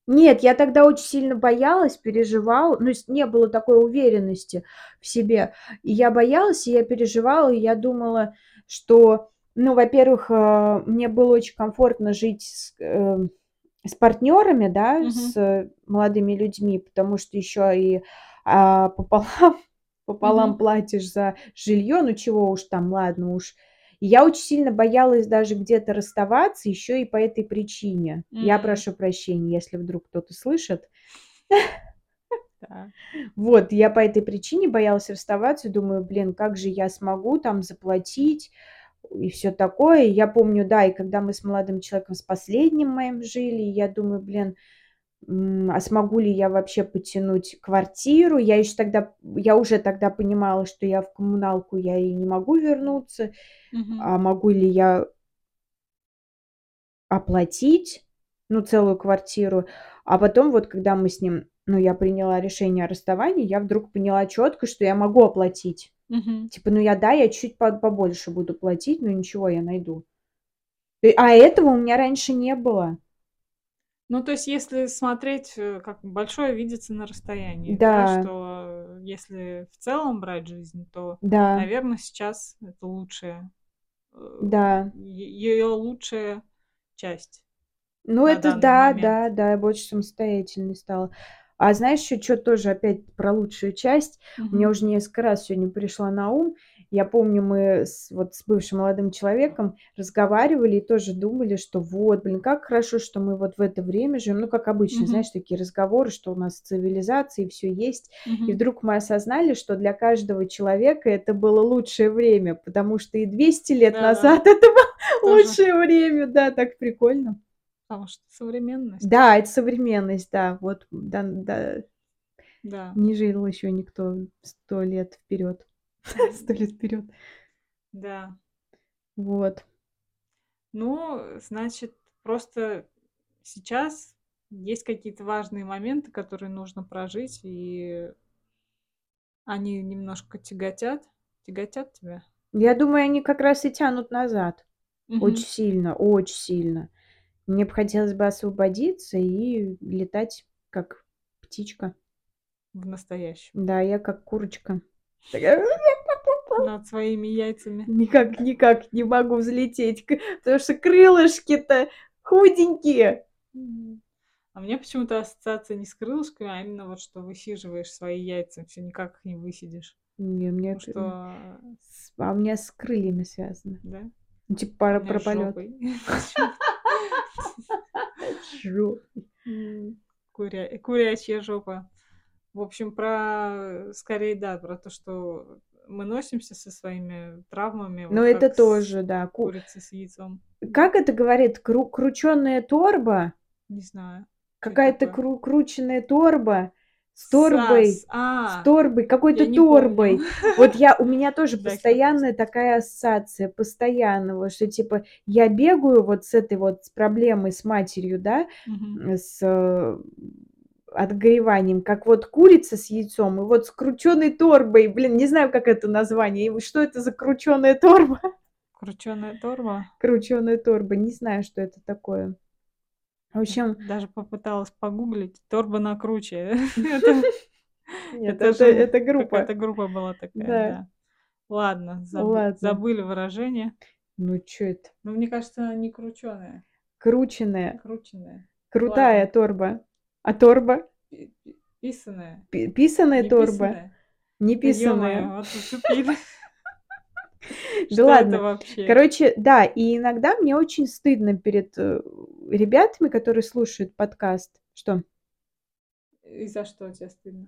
Нет, я тогда очень сильно боялась, переживала, ну, не было такой уверенности в себе. И я боялась, и я переживала, и я думала, что, ну, во-первых, э, мне было очень комфортно жить с, э, с партнерами, да, Мгм. с э, молодыми людьми, потому что еще и а, пополам, пополам Мгм. платишь за жилье, ну чего уж там, ладно уж. И я очень сильно боялась даже где-то расставаться еще и по этой причине. Я М. прошу прощения, если вдруг кто-то слышит. Да. Вот, я по этой причине боялась расставаться, думаю, блин, как же я смогу там заплатить и все такое. Я помню, да, и когда мы с молодым человеком, с последним моим жили, я думаю, блин, а смогу ли я вообще потянуть квартиру? Я еще тогда, я уже тогда понимала, что я в коммуналку я и не могу вернуться, Мгм. а могу ли я оплатить, ну, целую квартиру. А потом вот, когда мы с ним, ну, я приняла решение о расставании, я вдруг поняла четко, что я могу оплатить. Мгм. Типа, ну, я, да, я чуть по- побольше буду платить, но ничего, я найду. А этого у меня раньше не было. Ну, то есть, если смотреть, э, как большое видится на расстоянии, да, Да. что э, если в целом брать жизнь, то, Да, наверное, сейчас это лучшая, э, да. ее лучшая часть. Ну, это да, момент. да, да, я больше самостоятельной стала. А знаешь, еще что тоже опять про лучшую часть? Мне Мгм. уже несколько раз сегодня пришла на ум. Я помню, мы с, вот с бывшим молодым человеком разговаривали и тоже думали, что вот, блин, как хорошо, что мы вот в это время живем. Ну, как обычно, Мгм. знаешь, такие разговоры, что у нас цивилизация и все есть. И Мгм. вдруг мы осознали, что для каждого человека это было лучшее время, потому что и 200 лет Да, назад это было тоже. лучшее время. Да, так прикольно. Потому что современность. Да, это современность, да. Вот, да, да. Да. Не жил еще никто сто лет вперед. Сто лет вперед. Да. Вот. Ну, значит, просто сейчас есть какие-то важные моменты, которые нужно прожить, и они немножко тяготят. Тяготят тебя? Я думаю, они как раз и тянут назад. Мгм. Очень сильно, очень сильно. Мне бы хотелось бы освободиться и летать как птичка. В настоящем. Да, я как курочка. Такая, Над своими яйцами. Никак, никак не могу взлететь, потому что крылышки-то худенькие. А мне почему-то ассоциация не с крылышками, а именно вот что высиживаешь свои яйца, все никак их не высидишь. Не, мне Потому что, а у меня с крыльями связано. да? Ну, Типа У про, полет. Курячья жопа. В общем, про скорее, да, про то, что мы носимся со своими травмами. Ну, вот это как с тоже, да. Ку- Курицей с яйцом. Как это говорит? Кру- крученная торба? Не знаю. Какая-то кру- крученная торба с торбой. Сас. А, С торбой, какой-то торбой. помню. Вот я, у меня тоже постоянная такая ассоциация, постоянно, вот, что типа я бегаю вот с этой вот с проблемой с матерью, да, с э, отгореванием, как вот курица с яйцом, и вот с крученой торбой, блин, не знаю, как это название, и что это за крученая торба? Крученая торба. Крученая торба, не знаю, что это такое. В общем, Даже попыталась погуглить. Торба на круче. Это нет, это же это группа. группа была такая, Да. Ладно, забы- Ладно. забыли выражение. Ну, что это? Но мне кажется, она не крученая, Крученая, крученная. крутая Ладно. торба. А торба? Пи- пи- Писаная. Пи- Писаная Не торба? писаная? Не писаная. вот. Да ладно. вообще? Короче, да, и иногда мне очень стыдно перед э, ребятами, которые слушают подкаст. Что? И за что тебе стыдно?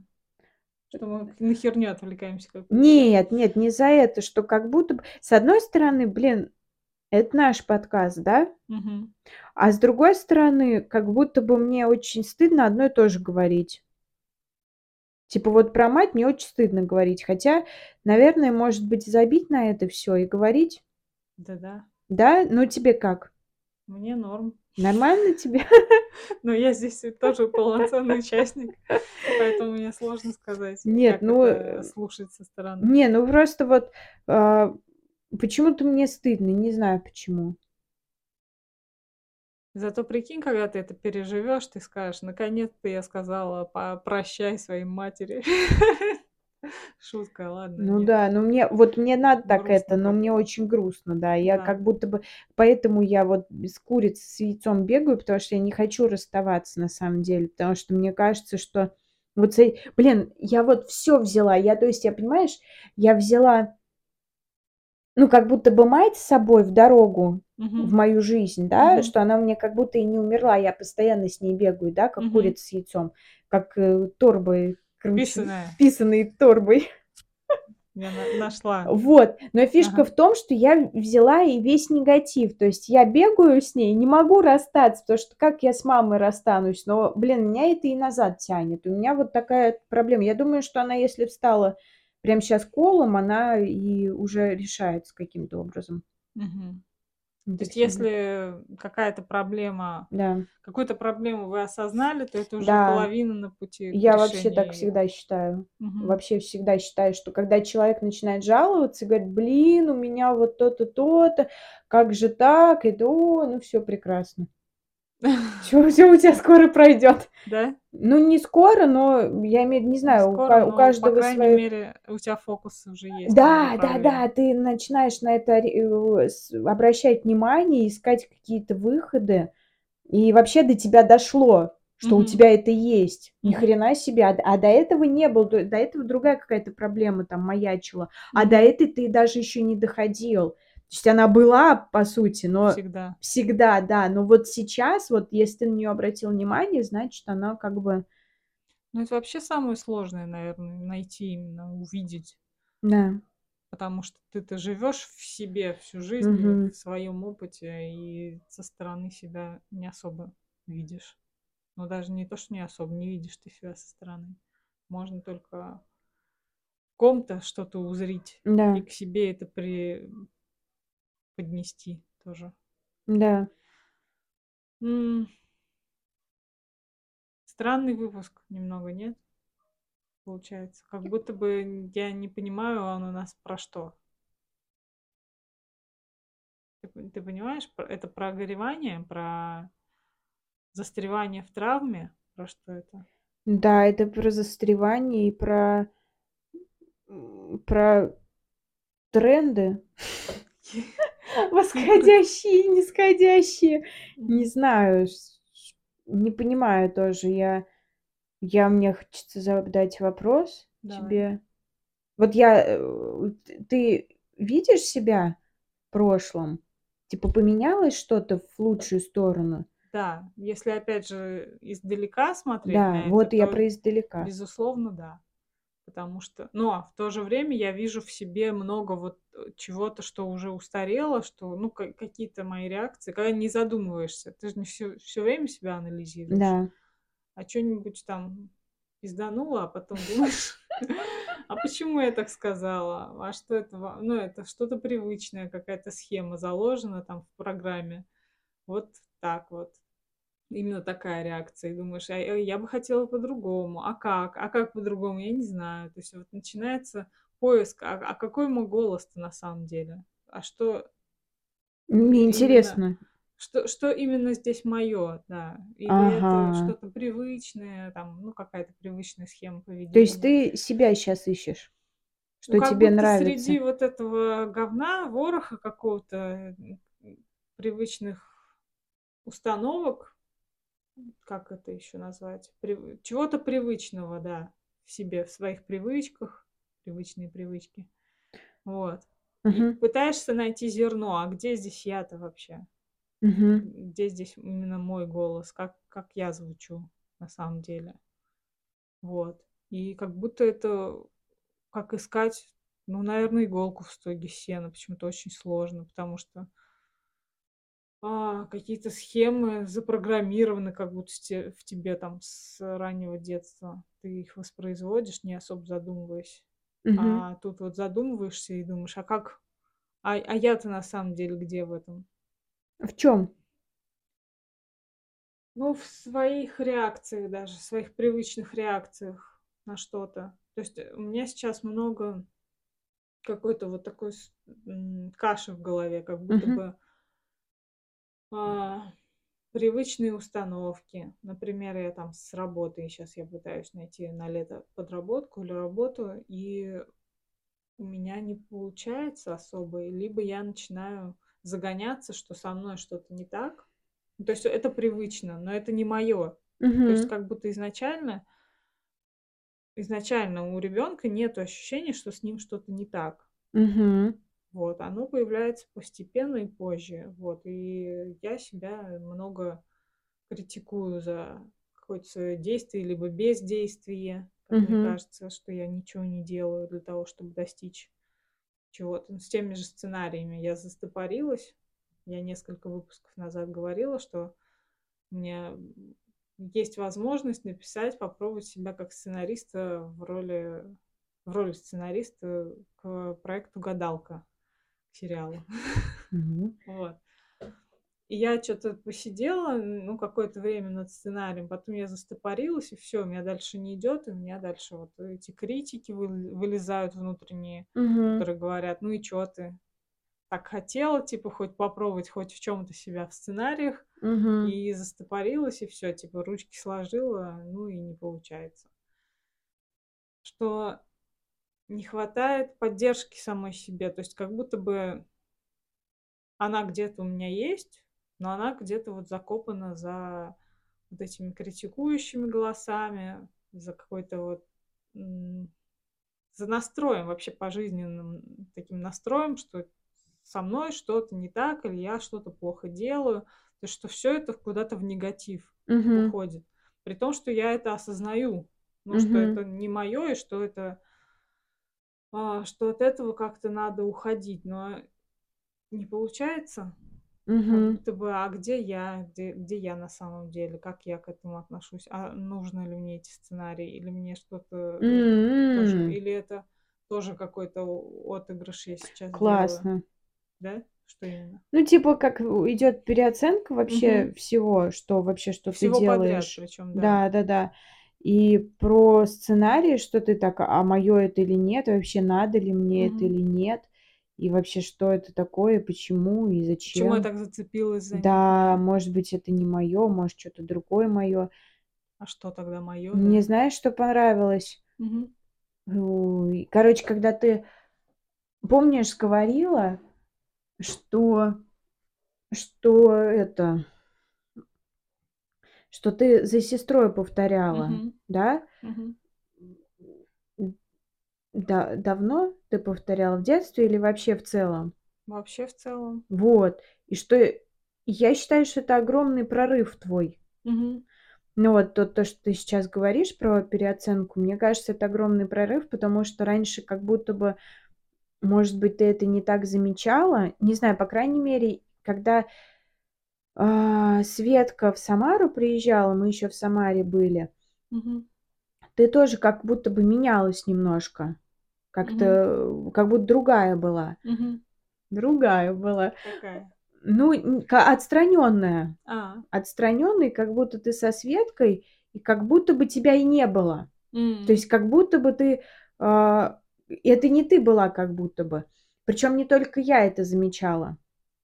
Что мы на херню отвлекаемся да? Нет, нет, не за это, что как будто бы... С одной стороны, блин, это наш подкаст, да? Мгм. А с другой стороны, как будто бы мне очень стыдно одно и то же говорить. Типа вот про мать мне очень стыдно говорить. Хотя, наверное, может быть, забить на это все и говорить. Да-да. Да? Ну тебе как? Мне норм. Нормально тебе? Но я здесь тоже полноценный участник, поэтому мне сложно сказать, Нет, ну, слушать со стороны. Не, ну просто вот а, почему-то мне стыдно, не знаю почему. Зато прикинь, когда ты это переживешь, ты скажешь, наконец-то я сказала по- прощай своей матери. Шутка, ладно. Ну нет. да, ну мне вот мне надо так это, но мне очень грустно, да. Я Да. как будто бы поэтому я вот без курицы с яйцом бегаю, потому что я не хочу расставаться на самом деле, потому что мне кажется, что вот, блин, я вот все взяла, я, то есть, я понимаешь, я взяла, ну как будто бы мать с собой в дорогу в мою жизнь, да, Мгм. что она у меня как будто и не умерла, я постоянно с ней бегаю, да, как Мгм. курица с яйцом, как э, торбой круче, Писаная. писаной торбой. Я на- нашла. Вот. Но фишка Ага. в том, что я взяла и весь негатив. То есть я бегаю с ней, не могу расстаться, потому что как я с мамой расстанусь? Но, блин, меня это и назад тянет. У меня вот такая проблема. Я думаю, что она, если встала прямо сейчас колом, она и уже решается каким-то образом. Ну, То есть, если какая-то проблема, Да. какую-то проблему вы осознали, то это уже Да. половина на пути Я вообще так её. всегда считаю. Мгм. Вообще всегда считаю, что когда человек начинает жаловаться и говорит, блин, у меня вот то-то, то-то, как же так, и то, ну все прекрасно. Все у тебя скоро пройдет. Да? Ну, не скоро, но я имею, не Не знаю, у, скоро, у но, каждого по крайней свое. мере, у тебя фокус уже есть Да, да, да, ты начинаешь на это э, обращать внимание, искать какие-то выходы, и вообще до тебя дошло, что у Мгм. тебя это есть. Ни хрена себе. А, а до этого не было, до, до этого другая какая-то проблема там маячила, а до этой ты даже еще не доходил. То есть она была, по сути, но Всегда. всегда, да. Но вот сейчас, вот если ты на нее обратил внимание, значит, она как бы, Ну, это вообще самое сложное, наверное, найти именно, увидеть. да. Потому что ты-то живешь в себе всю жизнь, Мгм. в своем опыте, и со стороны себя не особо видишь. Ну, даже не то, что не особо, не видишь ты себя со стороны. Можно только в ком-то что-то узрить и Да. к себе это при... поднести тоже. Да. М. Странный выпуск немного, нет? Получается. Как будто бы я не понимаю, он у нас про что. Ты, ты понимаешь, это про горевание, про застревание в травме, про что это? Да, это про застревание и про, про тренды. Восходящие нисходящие. Не знаю, не понимаю тоже. Я, я мне хочется задать вопрос Давай. тебе. Вот я, э, ты видишь себя в прошлом? Типа поменялось что-то в лучшую сторону? Да, если опять же издалека смотреть Да, это, вот я про издалека. безусловно, да. Потому что, ну, а в то же время я вижу в себе много вот э, чего-то, что уже устарело, что, ну, ка- какие-то мои реакции, когда не задумываешься, ты же не все, все время себя анализируешь, Да. а что-нибудь там пизданула, а потом думаешь, а почему я так сказала, а что это, ну, это что-то привычное, какая-то схема заложена там в программе, вот так вот. Именно такая реакция. И думаешь, а я я бы хотела по-другому. А как? А как по-другому? Я не знаю. То есть вот начинается поиск, а, а какой мой голос-то на самом деле? А что Мне именно, интересно. что, что именно здесь мое, да? Или это Ага. что-то привычное, там, ну, какая-то привычная схема То есть поведения. ты себя сейчас ищешь, Ну, что как тебе будто нравится. среди вот этого говна, вороха какого-то, привычных установок, как это еще назвать, Прив- чего-то привычного, да, в себе, в своих привычках, привычные привычки, вот. Мгм. пытаешься найти зерно, а где здесь я-то вообще? Мгм. Где здесь именно мой голос, как, как я звучу на самом деле, вот. И как будто это, как искать, ну, наверное, иголку в стоге сена, почему-то очень сложно, потому что а, какие-то схемы запрограммированы как будто в те в тебе там с раннего детства. Ты их воспроизводишь, не особо задумываясь. Мгм. А тут вот задумываешься и думаешь: "А как? А а я-то на самом деле где в этом?" В чем? Ну, в своих реакциях даже, в своих привычных реакциях на что-то. То есть, э, у меня сейчас много какой-то вот такой каши в голове, как будто Мгм. бы, а Привычные установки. Например, я там с работы, сейчас я пытаюсь найти на лето подработку или работу, и у меня не получается особо, либо я начинаю загоняться, что со мной что-то не так. Ну, То есть это привычно, но это не мое. То есть как будто изначально, изначально у ребенка нет ощущения, что с ним что-то не так. Мгм. Вот, оно появляется постепенно и позже. Вот, и я себя много критикую за какое-то свое действие, либо бездействие. Как мне Мгм. кажется, что я ничего не делаю для того, чтобы достичь чего-то. Ну, с теми же сценариями я застопорилась. Я несколько выпусков назад говорила, что у меня есть возможность написать, попробовать себя как сценариста в роли, в роли сценариста к проекту «Гадалка» Мгм. Вот. И я что-то посидела, ну, какое-то время над сценарием, потом я застопорилась, и все, у меня дальше не идет, и у меня дальше вот эти критики выл- вылезают внутренние, Мгм. которые говорят, ну и что ты так хотела, типа, хоть попробовать хоть в чем-то себя в сценариях, Мгм. и застопорилась, и все, типа, ручки сложила, ну и не получается. Что не хватает поддержки самой себе, то есть как будто бы она где-то у меня есть, но она где-то вот закопана за вот этими критикующими голосами, за какой-то вот за настроем вообще пожизненным таким настроем, что со мной что-то не так, или я что-то плохо делаю. То есть, что все это куда-то в негатив Мгм. уходит. При том, что я это осознаю, ну, что Мгм. это не мое, и что это а, что от этого как-то надо уходить, но не получается. Как Мгм. будто бы, а где я? Где где я на самом деле? Как я к этому отношусь? А нужно ли мне эти сценарии? Или мне что-то, э, тоже или это тоже какой-то отыгрыш я сейчас делаю? Классно. Да? Что именно? Ну, типа, как у идёт переоценка вообще Мгм. всего, что вообще, что ты Всего подряд делаешь. причём, да. Да-да-да. И про сценарий, что ты так: а моё это или нет, вообще надо ли мне это Мгм. или нет, и вообще, что это такое, почему и Почему я зачем. так зацепилась за Да, да? может быть, это не моё, может, чё-то другое моё. А что тогда моё, Мне да? знаешь, что понравилось? Мгм. Ой, короче, когда ты, помнишь, говорила, что что это что ты за сестрой повторяла, Мгм. да? М. Да давно ты повторяла, в детстве или вообще в целом? Вообще в целом. Вот. И что я считаю, что это огромный прорыв твой. Мгм. Ну, вот то то, что ты сейчас говоришь про переоценку, мне кажется, это огромный прорыв, потому что раньше как будто бы, может быть, ты это не так замечала. Не знаю, по крайней мере, когда Светка в Самару приезжала, мы ещё в Самаре были Мгм. ты тоже как будто бы менялась немножко. Как-то, э, как будто другая была. Мгм. Другая была. Какая? Ну, ка отстранённая. А. Как будто ты со Светкой, и как будто бы тебя и не было. То есть как будто бы ты, а, это не ты была как будто бы. Причём не только я это замечала.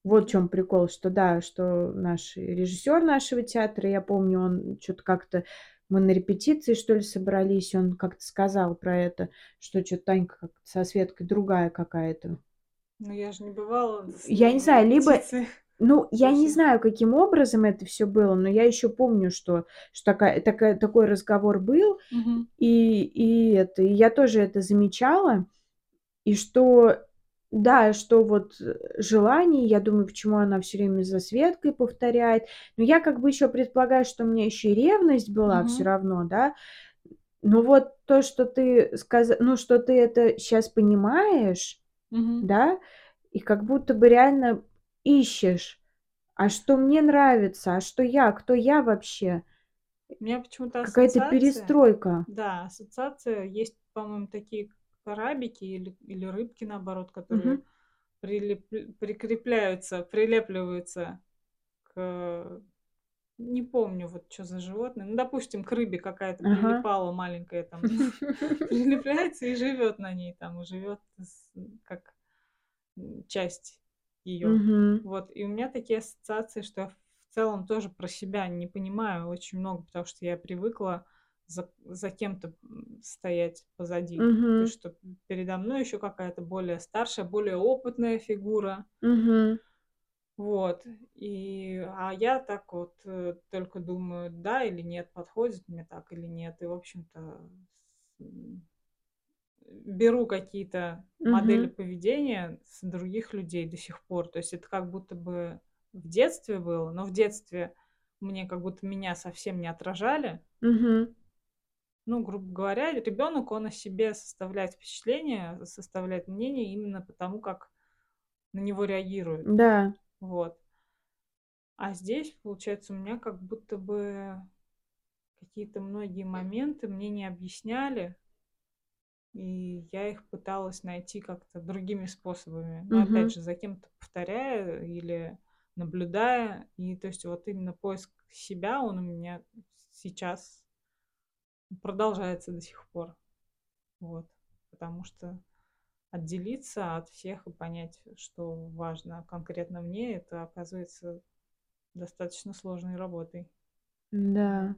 Вот в М. чём прикол, что да, что наш режиссёр нашего театра, я помню, он чё-то как-то мы на репетиции, что ли, собрались, он как-то сказал про это, что чё-то Танька как-то со Светкой другая какая-то. Ну, я же не бывала Я не на знаю, либо ну, я не знаю, каким образом это всё было, но я ещё помню, что что такая такая такой разговор был, Мгм. и и это, и я тоже это замечала. И что, да, что вот желание, я думаю, почему она всё время за Светкой повторяет. Но я как бы ещё предполагаю, что у меня ещё и ревность была всё Мгм. равно, да. Но вот то, что ты сказа ну, что ты это щас понимаешь, Мгм. да, и как будто бы реально ищешь: а что мне нравится, а что я, кто я вообще? У меня почему-то Какая-то перестройка. да, ассоциация, есть, по-моему, такие крабики или или рыбки, наоборот, которые Мгм. прилеп прикрепляются, прилепливаются к не помню, вот чё за животное. Ну, допустим, к рыбе какая-то Ага. прилипала маленькая там, прилепляется и живёт на ней там, и живёт с как, часть. Мгм. Вот, и у меня такие ассоциации, что я в целом тоже про себя не понимаю очень много, потому что я привыкла за за кем-то, стоять позади. То есть, Мгм. что передо мной ещё какая-то более старшая, более опытная фигура. Мгм. Вот, и, а я так вот, э, только думаю: да или нет, подходит мне так или нет. И, в общем-то, беру какие-то модели Мгм. поведения с других людей до сих пор. То есть это как будто бы в детстве было, но в детстве мне как будто меня совсем не отражали. Мгм. Ну, грубо говоря, ребёнок, он о себе составляет впечатление, составляет мнение именно по тому, как на него реагируют. Да. Вот. А здесь, получается, у меня как будто бы какие-то многие моменты мне не объясняли. И я их пыталась найти как-то другими способами. Но опять Мгм. же, за кем-то повторяя или наблюдая. И то есть вот именно поиск себя, он у меня сейчас продолжается до сих пор. Вот. Потому что отделиться от всех и понять, что важно конкретно мне, это оказывается достаточно сложной работой. Да.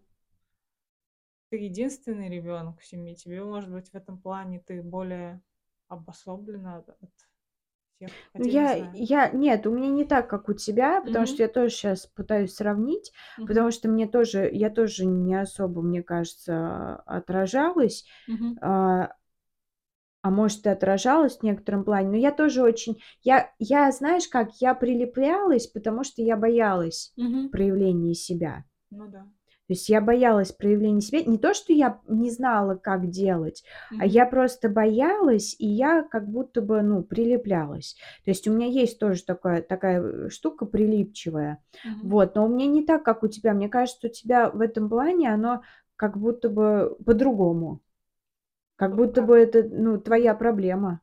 Ты единственный ребёнок в семье. Тебе, может быть, в этом плане ты более обособлена от от всех, Ну, хотя не я знаю. я нет, у меня не так, как у тебя, потому что Мгм. я тоже щас пытаюсь сравнить, потому Мгм. что мне тоже я тоже не особо, мне кажется, отражалась. Мгм. А а может, и отражалась в некотором плане, но я тоже очень я я, знаешь как, я прилеплялась, потому что я боялась Мгм. проявления себя. Ну да. То есть я боялась проявления себя. Не то, что я не знала, как делать, а Мгм. я просто боялась, и я как будто бы, ну, прилеплялась. То есть у меня есть тоже такая такая, э, штука прилипчивая. Мгм. Вот, но у меня не так, как у тебя. Мне кажется, у тебя в этом плане оно как будто бы по-другому. Как Вот будто как? бы это, ну, твоя проблема.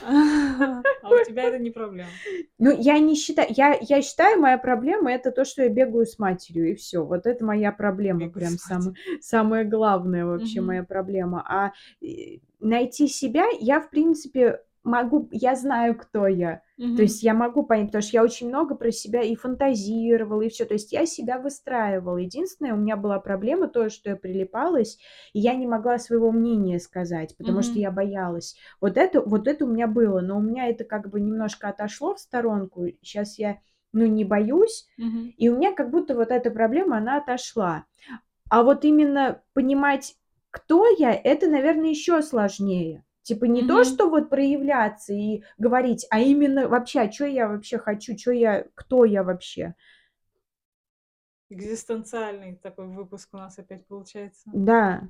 А у тебя это не проблема? Ну, я не считаю я я считаю, моя проблема- это то, что я бегаю с матерью, и всё. Вот это моя проблема, Бегаю прям с самая главная вообще Мгм. моя проблема. А, э, найти себя я, в принципе, могу. Я знаю, кто я. То Мгм. есть я могу понять, потому что я очень много про себя и фантазировала, и всё. То есть я себя выстраивала. Единственное, у меня была проблема тоже, что я прилипалась, и я не могла своего мнения сказать, потому что Мгм. я боялась. Вот это вот это у меня было, но у меня это как бы немножко отошло в сторонку. Щас я, ну, не боюсь, Мгм. и у меня как будто вот эта проблема, она отошла. А вот именно понимать, кто я- это, наверно, ещё сложнее. Типа не то, Мгм. что вот проявляться и говорить, а именно вообще, а чё я вообще хочу, чё я кто я вообще? Экзистенциальный такой выпуск у нас опять получается. Да.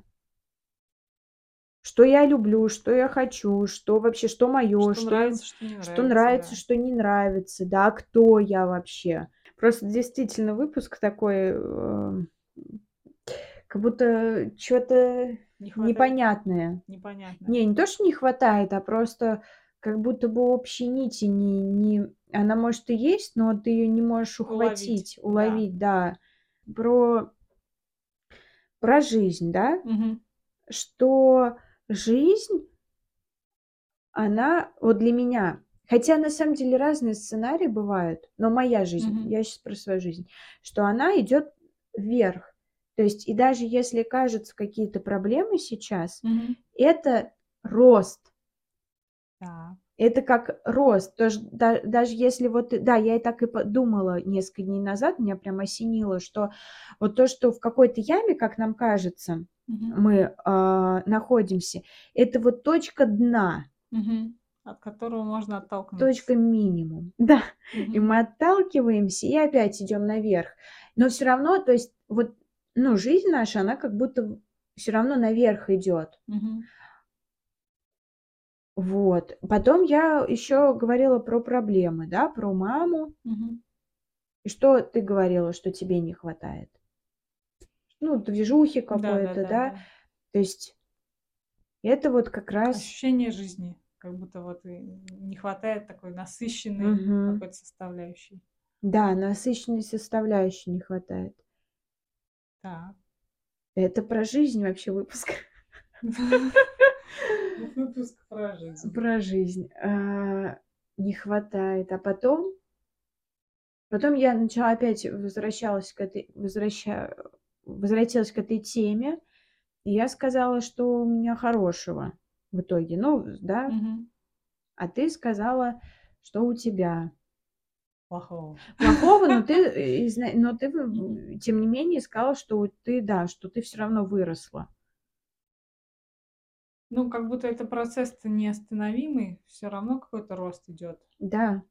Что я люблю, что я хочу, что вообще, что моё, Что что нравится, что не что нравится, нравится, да. что не нравится, да, кто я вообще. Просто действительно выпуск такой, э, как будто чё-то Не хватает? непонятное. Непонятное. Не, не то, что не хватает, а просто как будто бы общей нити не не она, может, и есть, но ты её не можешь Уловить, ухватить, да. уловить, да. Про про жизнь, да? Мгм. Что жизнь она вот для меня, хотя на самом деле разные сценарии бывают, но моя жизнь, Мгм. я щас про свою жизнь, что она идёт вверх. То есть и даже если кажутся какие-то проблемы сейчас, Мгм. это рост. Так. Это как рост. Тож да даже если вот да, я и так и подумала несколько дней назад, меня прям осенило, что вот то, что в какой-то яме, как нам кажется, Мгм. мы, а, находимся, это вот точка дна. Мгм. От которого можно оттолкнуться. Точка минимум. Да. И Мгм. мы отталкиваемся и опять идём наверх. Но всё равно, то есть вот, ну, жизнь наша, она как будто в всё равно наверх идёт. Мгм. Вот. Потом я ещё говорила про проблемы, да, про маму. Мгм. И что ты говорила, что тебе не хватает? Ну, движухи какой-то, да? Да-да-да-да. То есть это вот как раз Ощущение жизни. Как будто вот и не хватает такой насыщенной Мгм. какой-то составляющей. Да, насыщенной составляющей не хватает. Так. Это про жизнь вообще выпуск. Выпуск про жизнь. Про жизнь. А, не хватает. А потом потом я начала опять возвращалась к этой возвраща возвратилась к этой теме, и я сказала, что у меня хорошего в итоге. Ну, да. А ты сказала, что у тебя Плохого. плохого, но ты, э, но ты, тем не менее, сказала, что ты, да, что ты всё равно выросла. Ну, как будто это процесс-то неостановимый, всё равно какой-то рост идёт. Да.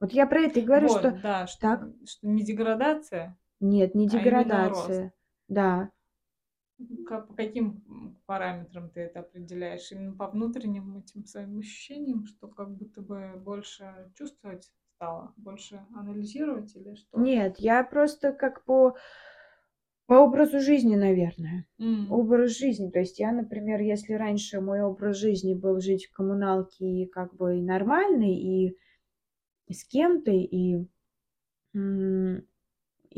Вот я про это и говорю, что Вот, да, что так. что не деградация Нет, не а деградация. Да. М, ка по каким, параметрам ты это определяешь? Именно по внутренним этим своим ощущениям, что как будто бы больше чувствовать стала, больше анализировать или что? Нет, я просто как по по образу жизни, наверное. М. Образ жизни. То есть я, например, если раньше мой образ жизни был жить в коммуналке и как бы и нормальный, и с кем-то, и,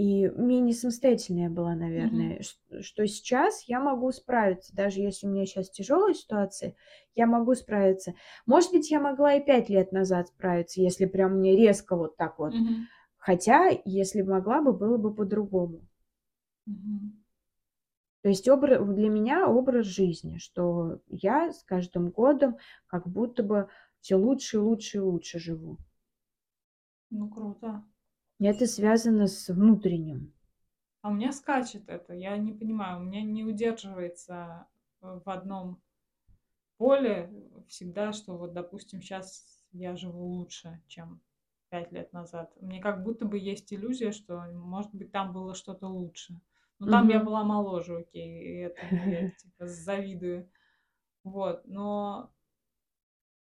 и менее самостоятельная была, наверное. Ш что сейчас я могу справиться. Даже если у меня щас тяжёлая ситуация, я могу справиться. Может быть, я могла и 5 лет назад справиться, если прям мне резко вот так вот. Мгм. Хотя, если могла бы, было бы по-другому. Мгм. То есть обра для меня образ жизни, что я с каждым годом как будто бы всё лучше лучше и лучше живу. Ну, круто. Это связано с внутренним. А у меня скачет это. Я не понимаю, у меня не удерживается, э, в одном поле всегда, что вот, допустим, щас я живу лучше, чем 5 лет назад. Мне как будто бы есть иллюзия, что, может быть, там было что-то лучше. Ну, там я была моложе, окей, и этому я, типа, завидую. Вот, но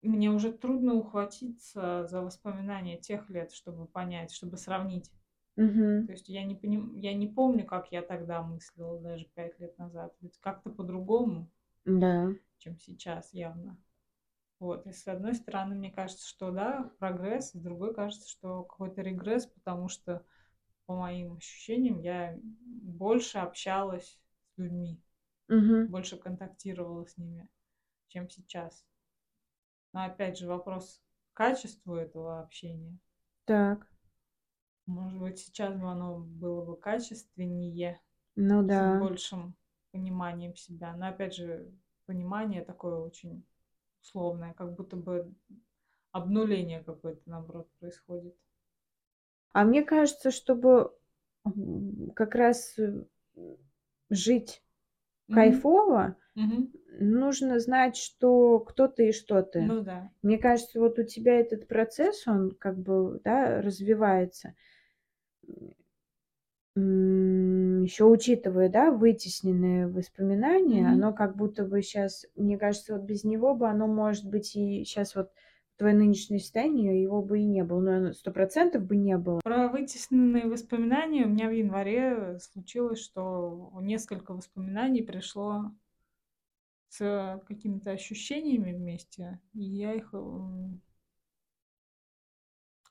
мне уже трудно ухватиться за воспоминания тех лет, чтобы понять, чтобы сравнить. Мгм. То есть я не поним я не помню, как я тогда мыслила, даже 5 лет назад. Ведь как-то по-другому, Да. чем сейчас явно. Вот, и с одной стороны, мне кажется, что да, прогресс, с другой кажется, что какой-то регресс, потому что, по моим ощущениям, я больше общалась с людьми, Мгм. больше контактировала с ними, чем сейчас. Но опять же вопрос к качеству этого общения. Так. Может быть, сейчас бы оно было бы качественнее, Ну с да. большим пониманием себя. Но опять же, понимание такое очень условное, как будто бы обнуление какое-то, наоборот, происходит. А мне кажется, чтобы, как раз, э, жить кайфово, Мгм. Нужно знать, что кто ты и что ты. Ну да. Мне кажется, вот у тебя этот процесс, он как бы, да, развивается. Еще учитывая, да, вытесненные воспоминания, Мгм. оно как будто бы сейчас, мне кажется, вот без него бы оно, может быть, и сейчас вот твое нынешнее состояние, его бы и не было. Ну, оно 100 бы не было. Про вытесненные воспоминания у меня в январе случилось, что несколько воспоминаний пришло с какими-то ощущениями вместе, и я их,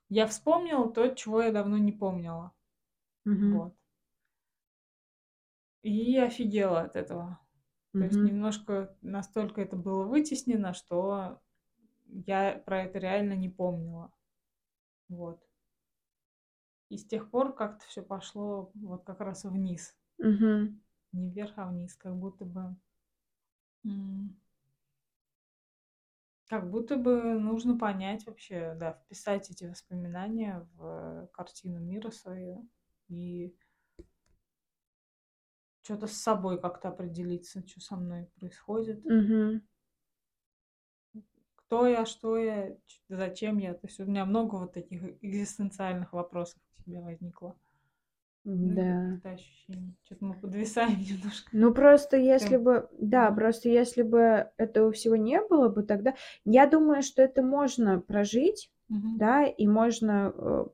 Я вспомнила то, чего я давно не помнила. Мгм. Вот. И офигела от этого. То есть немножко настолько это было вытеснено, что я про это реально не помнила. Вот. И с тех пор как-то всё пошло вот как раз вниз. Мгм. Не вверх, а вниз, как будто бы м как будто бы нужно понять вообще, да, вписать эти воспоминания в картину мира свою и чё-то с собой как-то определиться, чё со мной происходит. Мгм. Кто я, что я, ч зачем я? То есть у меня много вот таких экзистенциальных вопросов к себе возникло. Ну и М-да. каких-то ощущений. Чё-то мы подвисаем немножко. Ну, просто если бы да, просто если бы этого всего не было бы, тогда я думаю, что это можно прожить, Мгм. да, и можно, э,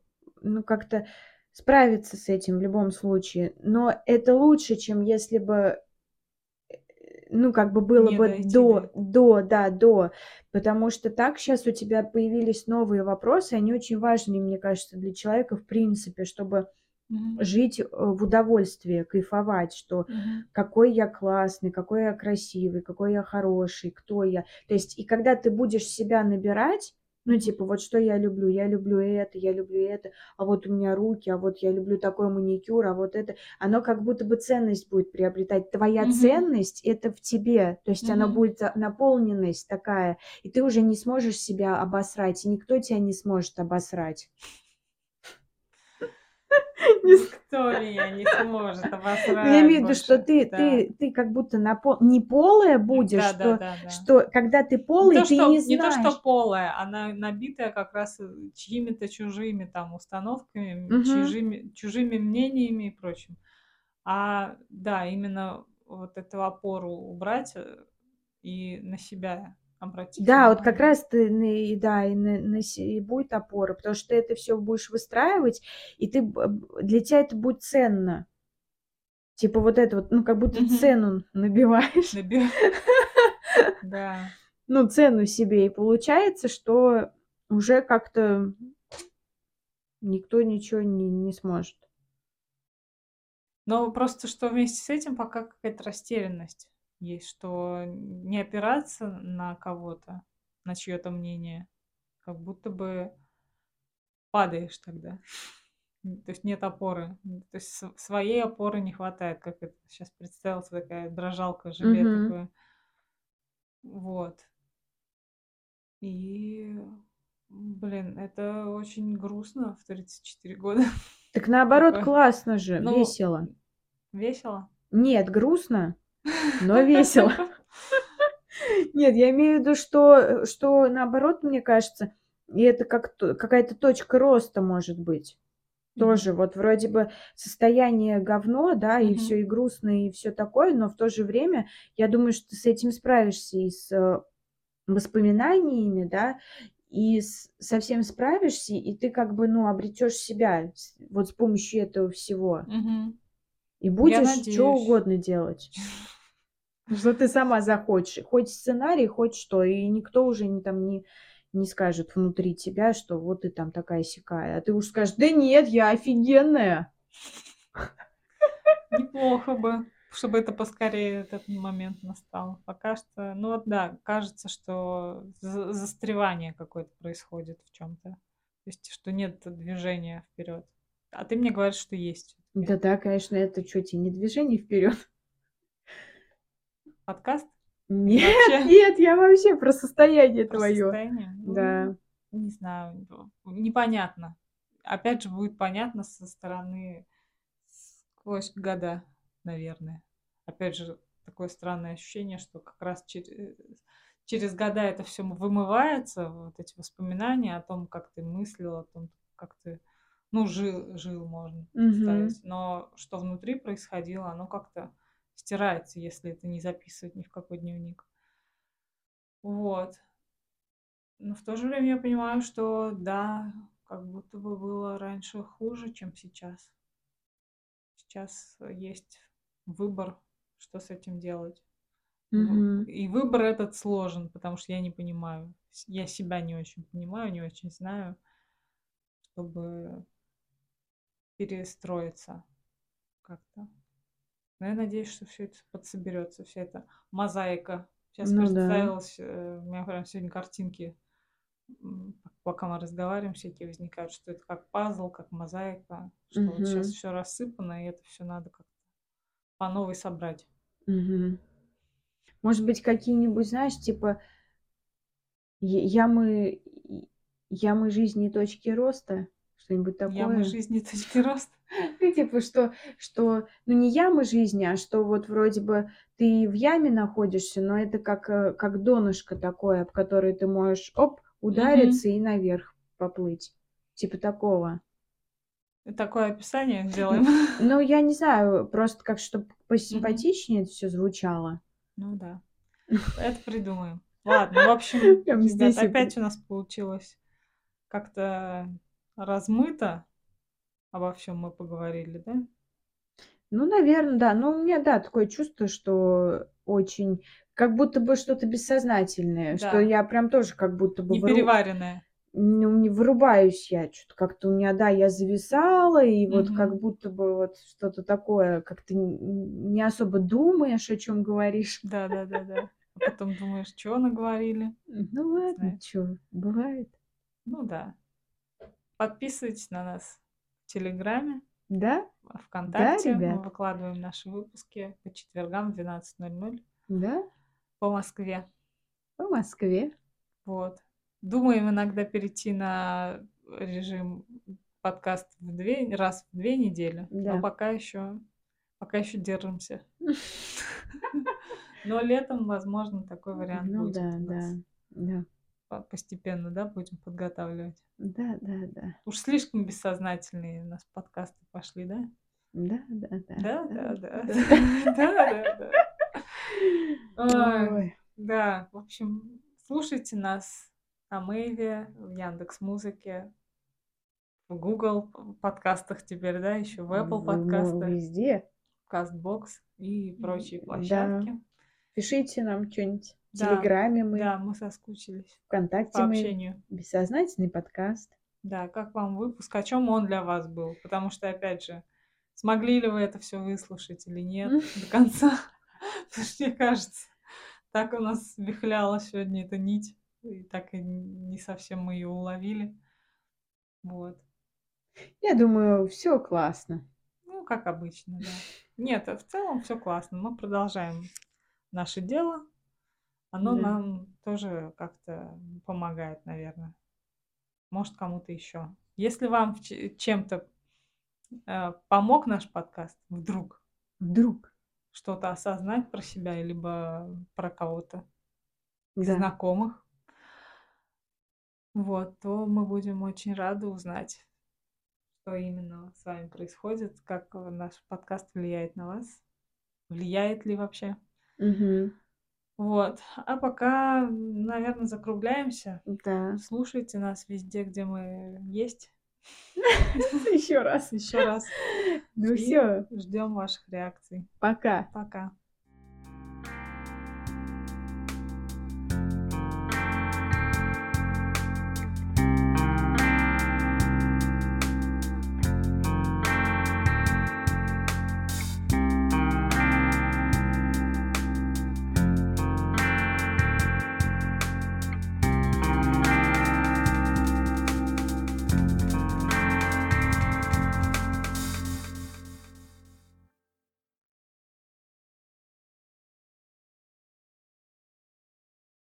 ну, как-то справиться с этим в любом случае. Но это лучше, чем если бы, ну, как бы было Не бы дойти до до да, до. Потому что так щас у тебя появились новые вопросы, они очень важные, мне кажется, для человека в принципе, чтобы Мгм. жить, э, в удовольствии, кайфовать, что Мгм. какой я классный, какой я красивый, какой я хороший, кто я. То есть и когда ты будешь себя набирать, ну, типа, вот что я люблю: я люблю это, я люблю это, а вот у меня руки, а вот я люблю такой маникюр, а вот это. Оно как будто бы ценность будет приобретать. Твоя Мгм. ценность- это в тебе. То есть она Мгм. будет за наполненность такая, и ты уже не сможешь себя обосрать, и никто тя не сможет обосрать. Не меня не сможет Ну, я имею в виду, что ты Да. ты ты как будто напо не полая будешь, что да-да-да-да. что когда ты полый, то ты не что не то что знаешь. полая, она набитая как раз, э, чьими-то чужими там установками, Мгм. чужими чужими мнениями и прочим. А, да, именно вот эту опору убрать, э, и на себя обратить Да, вот как раз ты и да, и на на и будет опора, потому что ты это всё будешь выстраивать, и ты для тя это будет ценно. Типа вот это вот, ну, как будто Мгм. цену набиваешь. Наби Да. Ну, цену себе. И получается, что уже как-то никто ничего не не сможет. Но просто что вместе с этим пока какая-то растерянность есть, что не опираться на кого-то, на чьё-то мнение, как будто бы падаешь тогда. То есть нет опоры. То есть св своей опоры не хватает, как это щас представилась такая дрожалка, желе Мгм. такое. Вот. И, блин, это очень грустно в 34 года Так наоборот, такое. классно же, Ну, весело. весело? Нет, грустно, но весело. Нет, я имею в виду, что, что наоборот, мне кажется, и это как то какая-то точка роста может быть. Тоже вот вроде бы состояние говно, да, и Мгм. все и грустно, и все такое, но в то же время я думаю, что ты с этим справишься и с, воспоминаниями, да, и с со всем справишься, и ты как бы, ну, обретешь себя вот с помощью этого всего. Мгм. И будешь надеюсь. угодно делать. Что ты сама захочешь. Хоть сценарий, хоть что. И никто уже не там не не скажет внутри тебя, что вот ты там такая-сякая. А ты уж скажешь: "Да нет, я офигенная". Неплохо бы, чтобы это поскорее этот момент настал. Пока что, ну вот да, кажется, что за застревание какое-то происходит в чём-то. То есть, что нет движения вперед. А ты мне говоришь, что есть всё-таки. Да-да, конечно, это чё те не движение вперед? Подкаст? Нет, Вообще? нет, я вообще про состояние Про твоё. состояние? Ну, Да. не знаю, непонятно. Опять же, будет понятно со стороны сквозь года, наверное. Опять же, такое странное ощущение, что как раз чере через года это всё вымывается, вот эти воспоминания о том, как ты мыслил, о том, как ты, ну, жил жил, можно представить. Но что внутри происходило, оно как-то стирается, если это не записывать ни в какой дневник. Вот. Но в то же время я понимаю, что да, как будто бы было раньше хуже, чем сейчас. Сейчас есть выбор, что с этим делать. Мгм. и выбор этот сложен, потому что я не понимаю. Я себя не очень понимаю, не очень знаю, чтобы перестроиться как-то. Но я надеюсь, что всё это подсоберётся, вся эта мозаика. Щас Ну да. представилась, э, у меня прям сегодня картинки, пока мы разговариваем, всякие возникают, что это как пазл, как мозаика, что вот щас Мгм. всё рассыпано, и это всё надо как-то по новой собрать. Мгм. Может быть, какие-нибудь, знаешь, типа ямы ямы жизни и точки роста? Что-нибудь Ямы такое? жизни, точки роста? Ну, типа, что что, ну, не ямы жизни, а что вот вроде бы ты в яме находишься, но это как, э, как донышко такое, об которое ты можешь, оп, удариться и наверх поплыть. Типа такого. Такое описание сделаем? Н ну, я не знаю, просто как чтоб Мгм. посимпатичнее это всё звучало. Ну да. Это придумаем. Ладно, в общем, здесь опять у нас получилось как-то размыто обо всём мы поговорили, да? Ну, наверно, да. Но у меня, да, такое чувство, что очень как будто бы что-то бессознательное, что Да. я прям тоже как будто бы выру Непереваренное. ну, не вырубаюсь я. Чё-то как-то у меня, да, я зависала, и вот как будто бы вот что-то такое, как ты не особо думаешь, о чём говоришь. Да-да-да-да. А потом думаешь: "Чё наговорили?" Ну Не ладно, чё, бывает. Ну да. Подписывайтесь на нас в "Телеграме", Да? в Да, "ВКонтакте". Мы выкладываем наши выпуски по четвергам в 12:00 Да? по Москве. По Москве. Вот. Думаем иногда перейти на режим подкаст в 2 раз в 2 недели, но Да. пока ещё пока ещё держимся. Но летом, возможно, такой вариант Ну будет да, у да, нас. да. По постепенно, да, будем подготавливать. Да-да-да. Уж слишком бессознательные у нас подкасты пошли, да? Да-да-да. Да-да-да. Да-да-да. Да-да-да. Ой, Ой. да, в общем, слушайте нас на "Мэйве", в "Яндекс.Музыке", в "Гугл" подкастах теперь, да, ещё в ну, подкастах, везде. "Кастбокс" и прочие да. площадки. Пишите нам чё-нибудь. В Да, "Телеграме" мы. да, мы соскучились "ВКонтакте" по мы. общению. "Бессознательный подкаст". Да, как вам выпуск? О чём он для вас был? Потому что, опять же, смогли ли вы это всё выслушать или нет до конца? Потому что, мне кажется, так у нас вихляла сегодня эта нить, и так и не совсем мы её уловили. Вот. Я думаю, всё классно. Ну, как обычно, да. Нет, в целом всё классно. Мы продолжаем наше дело. Оно Да. нам тоже как-то помогает, наверно. Может, кому-то ещё. Если вам чем-то, э, помог наш подкаст, вдруг Вдруг. что-то осознать про себя либо про кого-то Да. знакомых вот, то мы будем очень рады узнать что именно с вами происходит, как наш подкаст влияет на вас, влияет ли вообще. Мгм. Вот. А пока, наверное, закругляемся. Да. Слушайте нас везде, где мы есть. Еще раз. Еще раз. Ну И все, Ждем ваших реакций. пока. Пока.